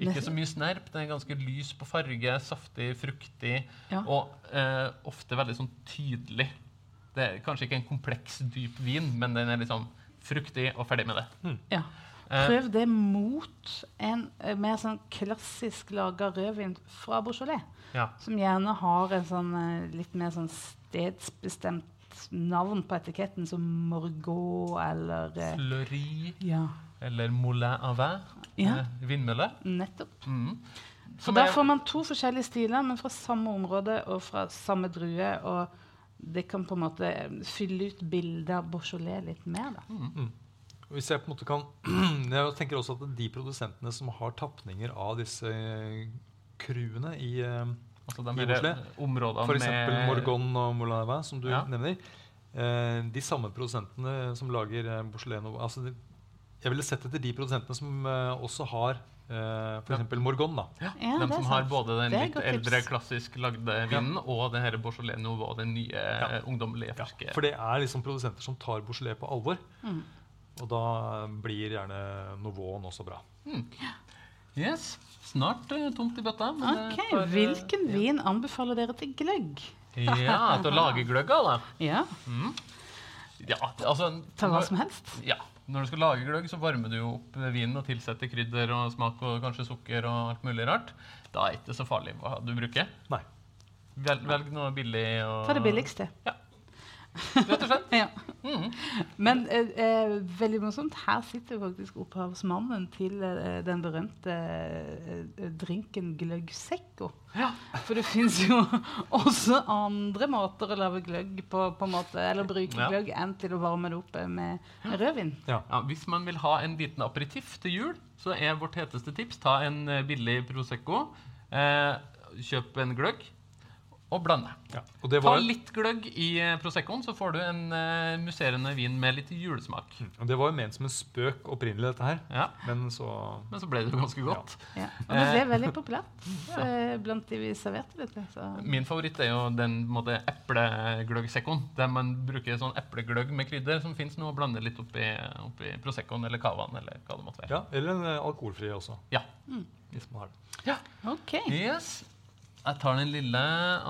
Ikke så mye snerp. Den er ganske lys på farge, saftig, fruktig Ja. og eh, ofte veldig sånn tydelig. Det er kanskje ikke en kompleks, dyp vin, men den er liksom fruktig og ferdig med det. ja. Eh, Prøv det mot en eh, mer sånn klassisk laga rødvin fra Beaujolais. ja. Som gjerne har en sånn eh, litt mer sånn stedsbestemt navn på etiketten, som Morgot eller eh, Fleury Ja, eller Moulin à vin. Ja. eh, vindmølle. nettopp. Mm. Så Som da er- får man to forskjellige stiler, men fra samme område og fra samme drue. Og det kan på en måte eh, fylle ut bildet av Beaujolais litt mer. da. Hvis jeg på en måte kan Jeg tenker også at de produsentene som har tapninger av disse crewene i Altså de her områdene F.eks. med Morgon og Moulin som du Ja. nevner. Eh, de samme produsentene som lager eh, Nouveau altså Jeg ville sett etter de produsentene som eh, også har eh, f.eks. Morgon. da. Ja, Ja, de det som har både den litt eldre, tips. klassisk lagde vinen og den her Beaujolais Nouveau, den nye ja. ungdommelige, ferske. For det er liksom produsenter som tar Beaujolais på alvor. Mm. Og da blir gjerne Nouveau også bra. Yes. Snart eh, tomt i bøtta. men Ok, tar, Hvilken Hvilken vin anbefaler dere til gløgg? Ja, til å lage gløgg av, da. Ja, Ja, altså Ta hva som helst. Ja. Når du skal lage gløgg, så varmer du jo opp vinen og tilsetter krydder og smak og kanskje sukker og alt mulig rart. Da er det ikke så farlig hva du bruker. Nei. Velg, velg noe billig og Ta det billigste. Rett og slett. Ja. Mm. Men eh, eh, veldig morsomt. Her sitter faktisk opphavsmannen til eh, den berømte eh, drinken gløgg secco. Ja. For det fins jo også andre måter å lage gløgg på, på måte, eller bruke Ja. gløgg enn til å varme det opp med rødvin. Ja. Ja, hvis man vil ha en liten aperitiff til jul, så er vårt heteste tips ta en eh, billig Prosecco. Eh, kjøp en gløgg. Og blande. Ja. Og det Ta litt gløgg i eh, Proseccoen, så får du en uh, musserende vin med litt julesmak. og det var jo ment som en spøk opprinnelig, dette her. Ja, Men så Men så ble det jo ganske godt. Ja. Og det ble veldig populært eh, blant de vi serverte. Vet du. Så. Min favoritt er jo den eplegløggsekkoen. Der man bruker sånn eplegløgg med krydder som fins nå, og blander litt oppi, oppi Proseccoen eller cavaen eller hva det måtte være. Ja, Eller en eh, alkoholfri også, Ja. hvis man har det. OK. Yes. Jeg tar den lille,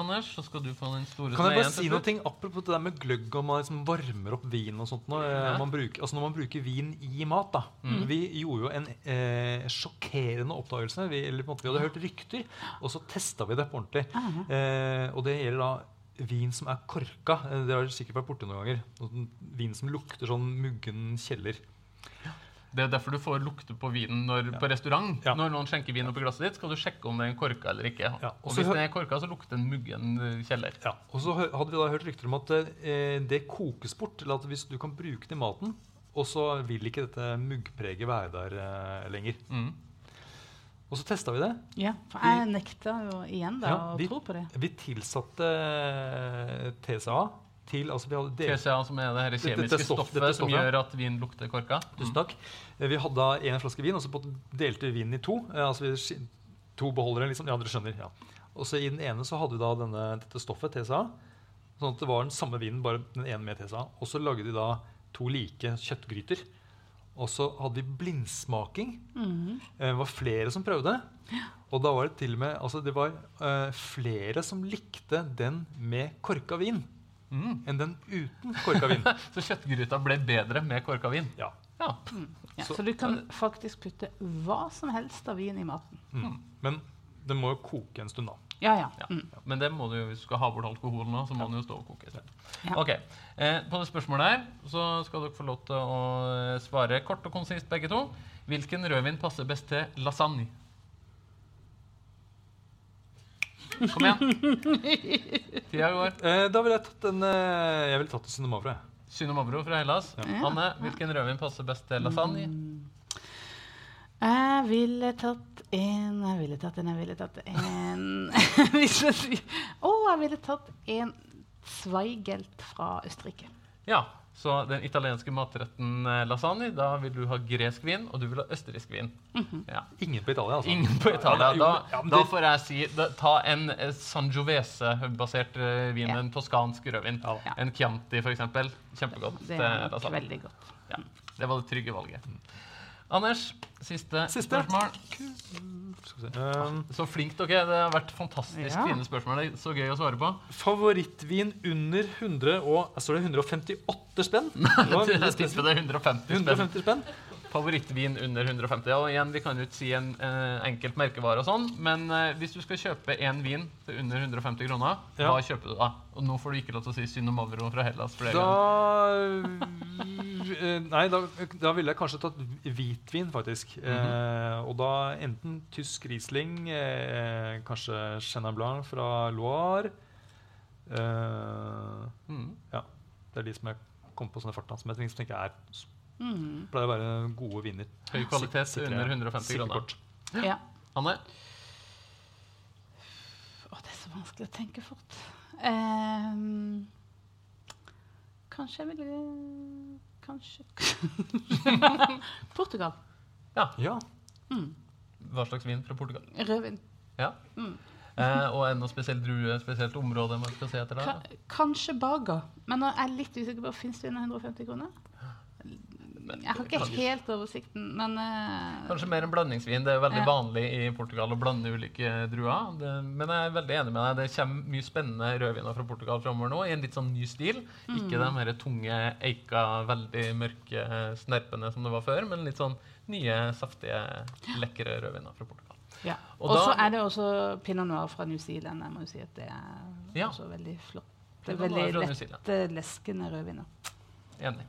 Anders, så skal du få den store Kan jeg bare si noe ting apropos det der med gløgg og man liksom varmer opp vin og sånt? Nå, eh, Ja. man bruker, altså når man bruker vin i mat da. Mm. Vi gjorde jo en eh, sjokkerende oppdagelse. Vi, eller på en måte, vi hadde hørt rykter, og så testa vi det på ordentlig. Aha. Eh, og det gjelder da vin som er korka. Eh, Dere har sikkert vært borti noen ganger. Vin som lukter sånn muggen kjeller. Det er derfor du får lukte på vinen når, på restaurant. Ja. Når noen skjenker vin oppi glasset ditt, skal du sjekke om den er korka eller ikke. Ja. Og Også hvis det den er korka, så lukter den muggen kjeller. Ja, og så hadde vi da hørt rykter om at eh, det kokes bort. Eller at hvis du kan bruke det i maten, og så vil ikke dette muggpreget være der eh, lenger. Mm. Og så testa vi det. Ja, for jeg nekta jo igjen da Ja, å tro på det. Vi tilsatte eh, TCA til altså vi hadde delt, TCA, som er det her kjemiske dette stoff- stoffet dette som gjør at vin lukter korka. Tusen takk. Eh, Vi hadde én en flaske vin, og så delte vi vinen i to. Eh, altså vi, to beholdere, liksom. Ja, dere skjønner. ja. Og så I den ene så hadde vi da denne, dette stoffet, TCA. Sånn at det var den samme vinen, bare den ene med TCA. Og så lagde de da to like kjøttgryter. Og så hadde vi blindsmaking. Mm. Eh, Det var flere som prøvde. Og da var det til og med altså det var uh, flere som likte den med korka vin Mm. enn den uten korka vin. Så kjøttgryta ble bedre med korka vin. Ja. Ja. Ja, Så- så, du kan faktisk putte hva som helst av vin i maten. Mm. Men den må jo koke en stund, da. Ja, ja. Ja. Mm. Men det må du jo, hvis du skal ha bort alkoholen nå, så må den jo stå og koke. Ja. Ok, eh, På det spørsmålet her så skal dere få lov til å eh, svare kort og konsist begge to. Hvilken rødvin passer best til lasagne? Kom igjen. Tida går. Eh, da ville jeg tatt en eh, Jeg ville tatt en Synomavro. Synomavro fra Hellas. Ja. Anne, hvilken rødvin passer best til lasagne? Jeg ville tatt en Jeg ville tatt en Jeg ville tatt en Hvis jeg sier Å, jeg ville tatt en Zweigelt fra Østerrike. Ja, så den italienske matretten eh, lasagne, da vil du ha gresk vin, og du vil ha østerriksk vin. Ja. Ingen på Italia, altså. Ingen på Italia. Da, ja, da får jeg si da, Ta en eh, Sangiovese-basert eh, vin, Ja. en toskansk rødvin. En Chianti, f.eks. Kjempegodt. Det det, er veldig godt. Ja, det var det trygge valget. Anders, siste, Siste. spørsmål. Se. Um, Så flink dere er. Det har vært fantastisk Ja. fine spørsmål. Det er så gøy å svare på. favorittvin under 100 og Står det 158 spenn? Nei, Jeg tipper det er 150 spenn. 150 spenn? Favorittvin under 150. Og igjen, vi kan jo ikke si en eh, enkelt merkevare og sånn, men eh, hvis du skal kjøpe én vin til under 150 kroner, Ja. hva kjøper du da? Og nå får du ikke lov til å si Synomavro fra Hellas flere Da ganger. eh, Nei, da, da ville jeg kanskje tatt hvitvin, faktisk. eh, og da enten tysk Riesling, eh, kanskje Chenin Blanc fra Loire eh, Mm. Ja. Det er de som jeg kom på sånne farta, som jeg tenker er Mm. pleier å være gode viner. Høy kvalitet Sik- under 150 sikre kroner. kort. Ja. Anne? Å, det er så vanskelig å tenke fort. Um, kanskje jeg ville Kanskje Portugal. Ja. Ja. Mm. Hva slags vin fra Portugal? Rødvin. Ja. Mm. Eh, og er det noe spesielt drue, spesielt område man skal se etter Ka kanskje Baga. Men nå er jeg litt usikker på Fins det under 150 kroner? Jeg har ikke helt oversikten, men uh, Kanskje mer en blandingsvin. Det er veldig Ja. vanlig i Portugal å blande ulike druer. Det, men jeg er veldig enig med deg. Det kommer mye spennende rødviner fra Portugal framover nå, i en litt sånn ny stil. Ikke de her tunge, eika, veldig mørke, snerpende som det var før, men litt sånn nye, saftige, lekre rødviner fra Portugal. ja. Og så er det også pinot noir fra New Zealand. Jeg må jo si at det er Ja. også veldig flott. Det er veldig lette, leskende rødviner. Enig.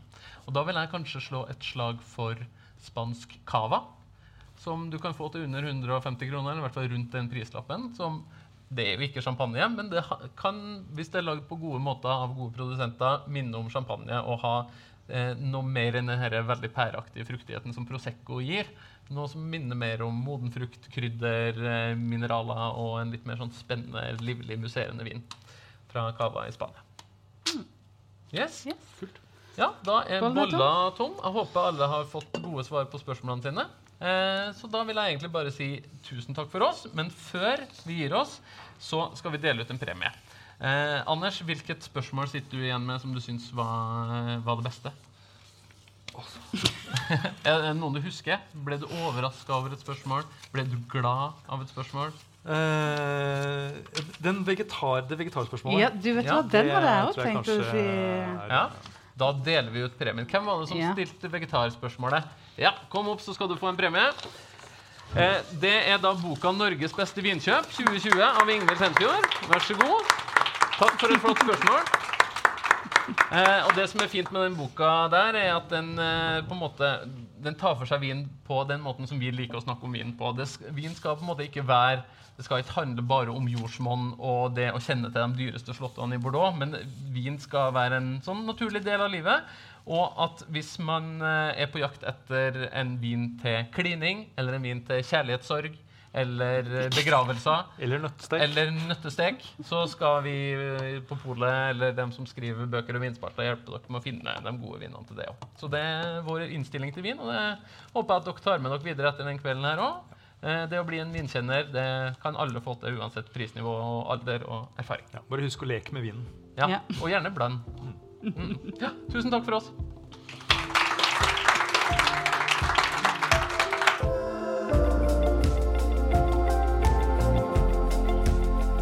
Og da vil jeg kanskje slå et slag for spansk cava. Som du kan få til under 150 kroner, eller i hvert fall rundt den prislappen. Som, det er jo ikke champagne, men det kan, hvis det er lagd på gode måter av gode produsenter, minne om champagne og ha eh, noe mer enn denne veldig pæreaktige fruktigheten som Prosecco gir. Noe som minner mer om moden frukt, krydder, eh, mineraler og en litt mer sånn spennende, livlig, musserende vin. fra Cava i Spania. Yes. Yes. Kult. Ja, da er Bolla tom. Jeg håper alle har fått gode svar på spørsmålene sine. Eh, så da vil jeg egentlig bare si tusen takk for oss. Men før vi gir oss, så skal vi dele ut en premie. Eh, Anders, hvilket spørsmål sitter du igjen med som du syns var, var det beste? er det noen du husker? Ble du overraska over et spørsmål? Ble du glad av et spørsmål? Eh, den vegetar, det vegetarspørsmålet Ja, du vet Ja, hva, den hadde jeg òg tror tenkt å si. er- Ja, Da deler vi ut premien. Hvem var det som Ja. stilte vegetarspørsmålet? Ja, kom opp, så skal du få en premie. Eh, det er da boka 'Norges beste vinkjøp 2020' av Ingvild Fentfjord. Vær så god. Takk for et flott spørsmål. Eh, og det som er fint med den boka der, er at den eh, på en måte den tar for seg vin på den måten som vi liker å snakke om vin på. Det, vin skal på en måte ikke være det skal ikke handle bare om jordsmonn og det å kjenne til de dyreste slottene i Bordeaux, men vin skal være en sånn naturlig del av livet. Og at hvis man eh, er på jakt etter en vin til klining, eller en vin til kjærlighetssorg, eller eh, begravelser, Eller nøttestek. eller nøttestek, så skal vi eh, på polet eller dem som skriver bøker og vinspalter, hjelpe dere med å finne de gode vinene til det òg. Så det er vår innstilling til vin, og det håper jeg at dere tar med dere videre etter den kvelden her òg. Det å bli en vinkjenner det kan alle få til uansett prisnivå og alder og erfaring. Ja, bare husk å leke med vinen. Ja, Ja. Og gjerne bland. Mm. Ja, tusen takk for oss.